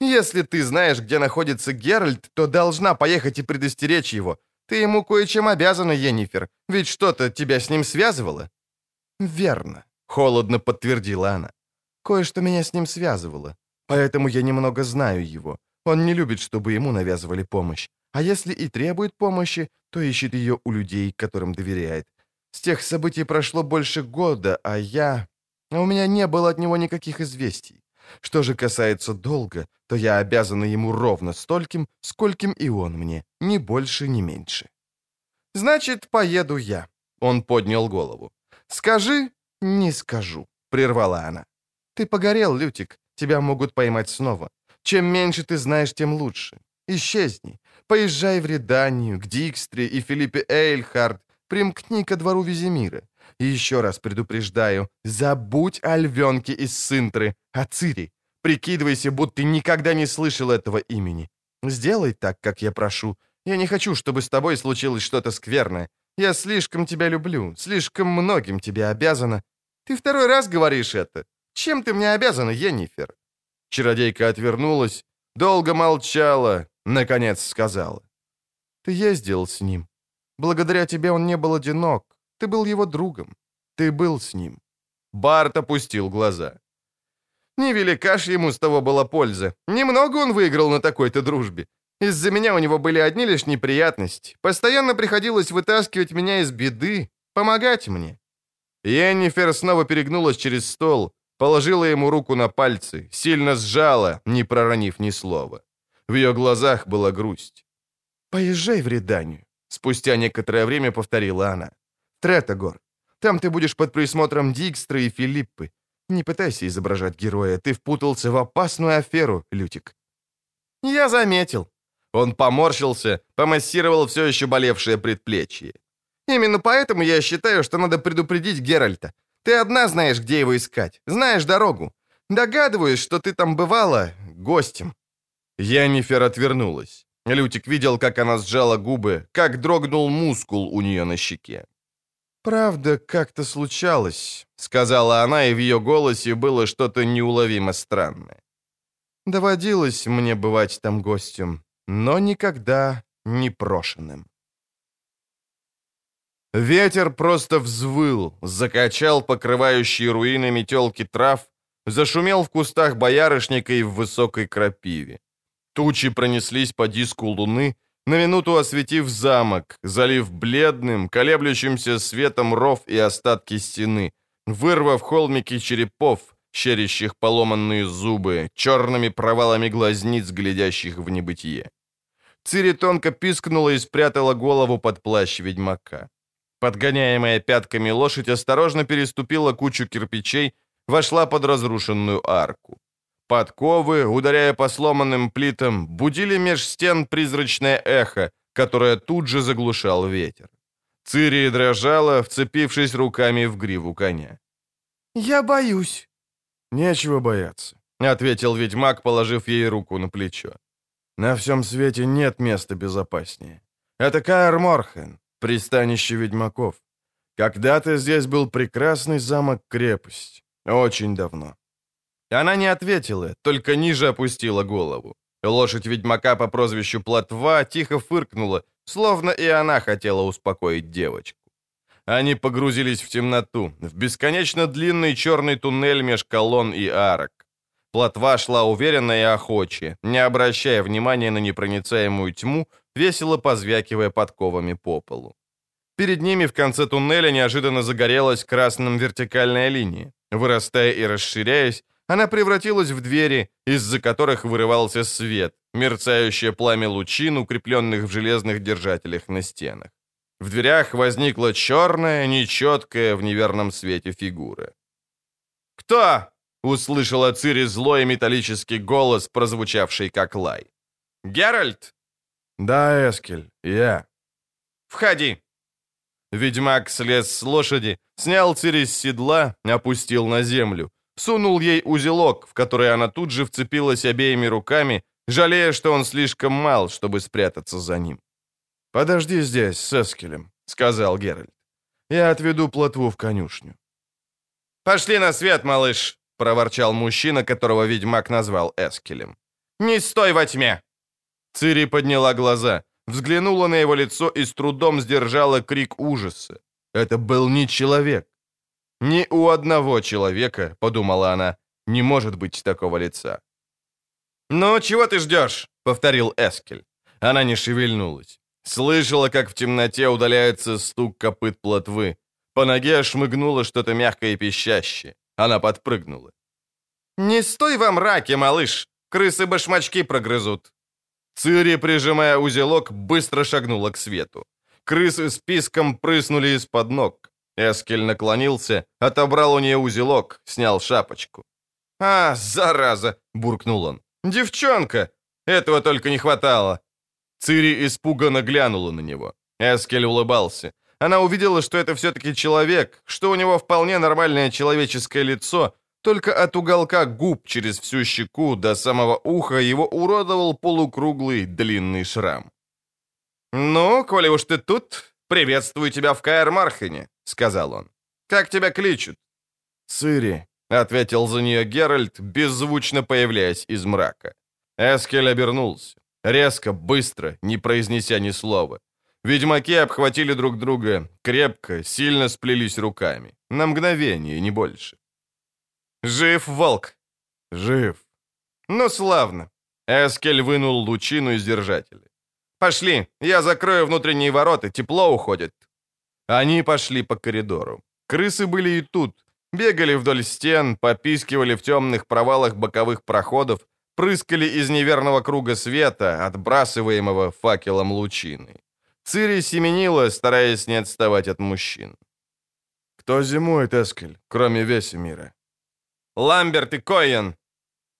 Если ты знаешь, где находится Геральт, то должна поехать и предостеречь его. Ты ему кое-чем обязана, Енифер, ведь что-то тебя с ним связывало. Верно, холодно подтвердила она. Кое-что меня с ним связывало, поэтому я немного знаю его. Он не любит, чтобы ему навязывали помощь. А если и требует помощи, то ищет ее у людей, которым доверяет. С тех событий прошло больше года, а я... А у меня не было от него никаких известий. Что же касается долга, то я обязана ему ровно стольким, скольким и он мне, ни больше, ни меньше. «Значит, поеду я», — он поднял голову. «Скажи?» «Не скажу», — прервала она. «Ты погорел, Лютик, тебя могут поймать снова. Чем меньше ты знаешь, тем лучше. Исчезни. Поезжай в Реданию, к Дикстре и Филиппе Эйльхард, примкни ко двору Визимира. И еще раз предупреждаю, забудь о львенке из Синтры, о Цири. Прикидывайся, будто ты никогда не слышал этого имени. Сделай так, как я прошу. Я не хочу, чтобы с тобой случилось что-то скверное. Я слишком тебя люблю, слишком многим тебе обязана. Ты второй раз говоришь это. Чем ты мне обязана, Енифер?» Чародейка отвернулась, долго молчала, наконец сказала. «Ты ездил с ним. Благодаря тебе он не был одинок. Ты был его другом. Ты был с ним». Барт опустил глаза. Невелика ж ему с того была польза. Немного он выиграл на такой-то дружбе. Из-за меня у него были одни лишь неприятности. Постоянно приходилось вытаскивать меня из беды, помогать мне. Йеннифер снова перегнулась через стол, положила ему руку на пальцы, сильно сжала, не проронив ни слова. В ее глазах была грусть. «Поезжай в Реданию», — спустя некоторое время повторила она. «Третогор. Там ты будешь под присмотром Дикстра и Филиппы. Не пытайся изображать героя, ты впутался в опасную аферу, Лютик». «Я заметил». Он поморщился, помассировал все еще болевшее предплечье. «Именно поэтому я считаю, что надо предупредить Геральта. Ты одна знаешь, где его искать, знаешь дорогу. Догадываюсь, что ты там бывала гостем. Янифер отвернулась. Лютик видел, как она сжала губы, как дрогнул мускул у нее на щеке. «Правда, как-то случалось», — сказала она, и в ее голосе было что-то неуловимо странное. «Доводилось мне бывать там гостем, но никогда не прошенным». Ветер просто взвыл, закачал покрывающие руины метелки трав, зашумел в кустах боярышника и в высокой крапиве. Тучи пронеслись по диску луны, на минуту осветив замок, залив бледным, колеблющимся светом ров и остатки стены, вырвав холмики черепов, щерящих поломанные зубы, черными провалами глазниц, глядящих в небытие. Цири тонко пискнула и спрятала голову под плащ ведьмака. Подгоняемая пятками лошадь осторожно переступила кучу кирпичей, вошла под разрушенную арку. Подковы, ударяя по сломанным плитам, будили меж стен призрачное эхо, которое тут же заглушал ветер. Цири дрожала, вцепившись руками в гриву коня. «Я боюсь». «Нечего бояться», — ответил ведьмак, положив ей руку на плечо. «На всем свете нет места безопаснее. Это Каэр Морхен, пристанище ведьмаков. Когда-то здесь был прекрасный замок-крепость. Очень давно. Она не ответила, только ниже опустила голову. Лошадь ведьмака по прозвищу Плотва тихо фыркнула, словно и она хотела успокоить девочку. Они погрузились в темноту, в бесконечно длинный черный туннель меж колонн и арок. Плотва шла уверенно и охоче, не обращая внимания на непроницаемую тьму, весело позвякивая подковами по полу. Перед ними в конце туннеля неожиданно загорелась красным вертикальная линия. Вырастая и расширяясь, она превратилась в двери, из-за которых вырывался свет, мерцающее пламя лучин, укрепленных в железных держателях на стенах. В дверях возникла черная, нечеткая в неверном свете фигура. «Кто?» — услышала Цири злой металлический голос, прозвучавший как лай. «Геральт?» «Да, Эскель, я». «Входи». Ведьмак слез с лошади, снял Цири с седла, опустил на землю, Сунул ей узелок, в который она тут же вцепилась обеими руками, жалея, что он слишком мал, чтобы спрятаться за ним. «Подожди здесь, с Эскелем», — сказал Геральт. «Я отведу плотву в конюшню». «Пошли на свет, малыш», — проворчал мужчина, которого ведьмак назвал Эскелем. «Не стой во тьме!» Цири подняла глаза, взглянула на его лицо и с трудом сдержала крик ужаса. Это был не человек. Ни у одного человека, подумала она, не может быть такого лица. «Ну, чего ты ждешь?» — повторил Эскель. Она не шевельнулась. Слышала, как в темноте удаляется стук копыт плотвы. По ноге шмыгнуло что-то мягкое и пищащее. Она подпрыгнула. «Не стой во мраке, малыш! Крысы башмачки прогрызут!» Цири, прижимая узелок, быстро шагнула к свету. Крысы с писком прыснули из-под ног. Эскель наклонился, отобрал у нее узелок, снял шапочку. «А, зараза!» — буркнул он. «Девчонка! Этого только не хватало!» Цири испуганно глянула на него. Эскель улыбался. Она увидела, что это все-таки человек, что у него вполне нормальное человеческое лицо, только от уголка губ через всю щеку до самого уха его уродовал полукруглый длинный шрам. «Ну, коли уж ты тут, приветствую тебя в Каэр-Мархене», — сказал он. «Как тебя кличут?» «Цири», — ответил за нее Геральт, беззвучно появляясь из мрака. Эскель обернулся. Резко, быстро, не произнеся ни слова. Ведьмаки обхватили друг друга, крепко, сильно сплелись руками. На мгновение, не больше. «Жив, волк?» «Жив». «Ну, славно». Эскель вынул лучину из держателя. «Пошли, я закрою внутренние ворота, тепло уходит». Они пошли по коридору. Крысы были и тут. Бегали вдоль стен, попискивали в темных провалах боковых проходов, прыскали из неверного круга света, отбрасываемого факелом лучины. Цири семенила, стараясь не отставать от мужчин. «Кто зимует, Эскель, кроме Весемира?» «Ламберт и Коен!»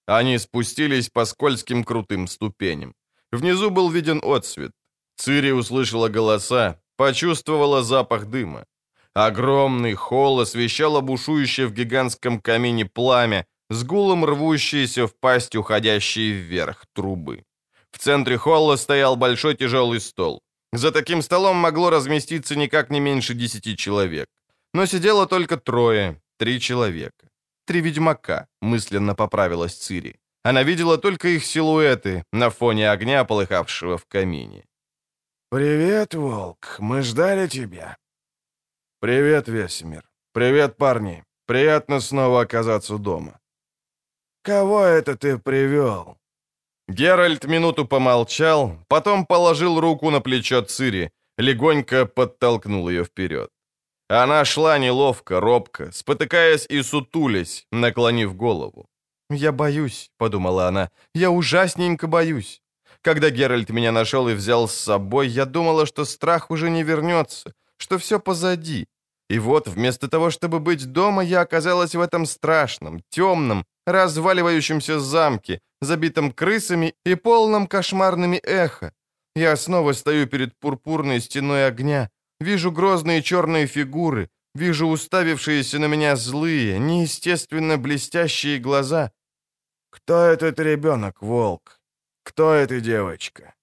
Они спустились по скользким крутым ступеням. Внизу был виден отсвет. Цири услышала голоса, почувствовала запах дыма. Огромный холл освещало бушующее в гигантском камине пламя, с гулом рвущиеся в пасть уходящие вверх трубы. В центре холла стоял большой тяжелый стол. За таким столом могло разместиться никак не меньше десяти человек. Но сидело только трое, три человека. Три ведьмака, мысленно поправилась Цири. Она видела только их силуэты на фоне огня, полыхавшего в камине. «Привет, Волк, мы ждали тебя». «Привет, Весемир. Привет, парни. Приятно снова оказаться дома». «Кого это ты привел?» Геральт минуту помолчал, потом положил руку на плечо Цири, легонько подтолкнул ее вперед. Она шла неловко, робко, спотыкаясь и сутулясь, наклонив голову. «Я боюсь», — подумала она, — «я ужасненько боюсь». Когда Геральт меня нашел и взял с собой, я думала, что страх уже не вернется, что все позади. И вот, вместо того, чтобы быть дома, я оказалась в этом страшном, темном, разваливающемся замке, забитом крысами и полном кошмарными эхо. Я снова стою перед пурпурной стеной огня, вижу грозные черные фигуры, вижу уставившиеся на меня злые, неестественно блестящие глаза. «Кто этот ребенок, волк? Кто эта девочка?»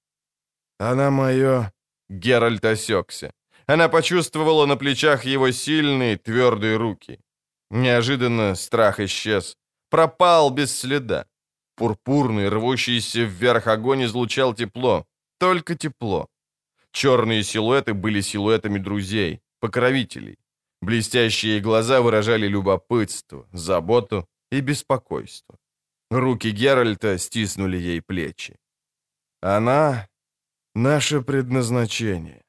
«Она мое...» Геральт осекся. Она почувствовала на плечах его сильные, твердые руки. Неожиданно страх исчез. Пропал без следа. Пурпурный, рвущийся вверх огонь излучал тепло. Только тепло. Черные силуэты были силуэтами друзей, покровителей. Блестящие глаза выражали любопытство, заботу и беспокойство. Руки Геральта стиснули ей плечи. Она — наше предназначение.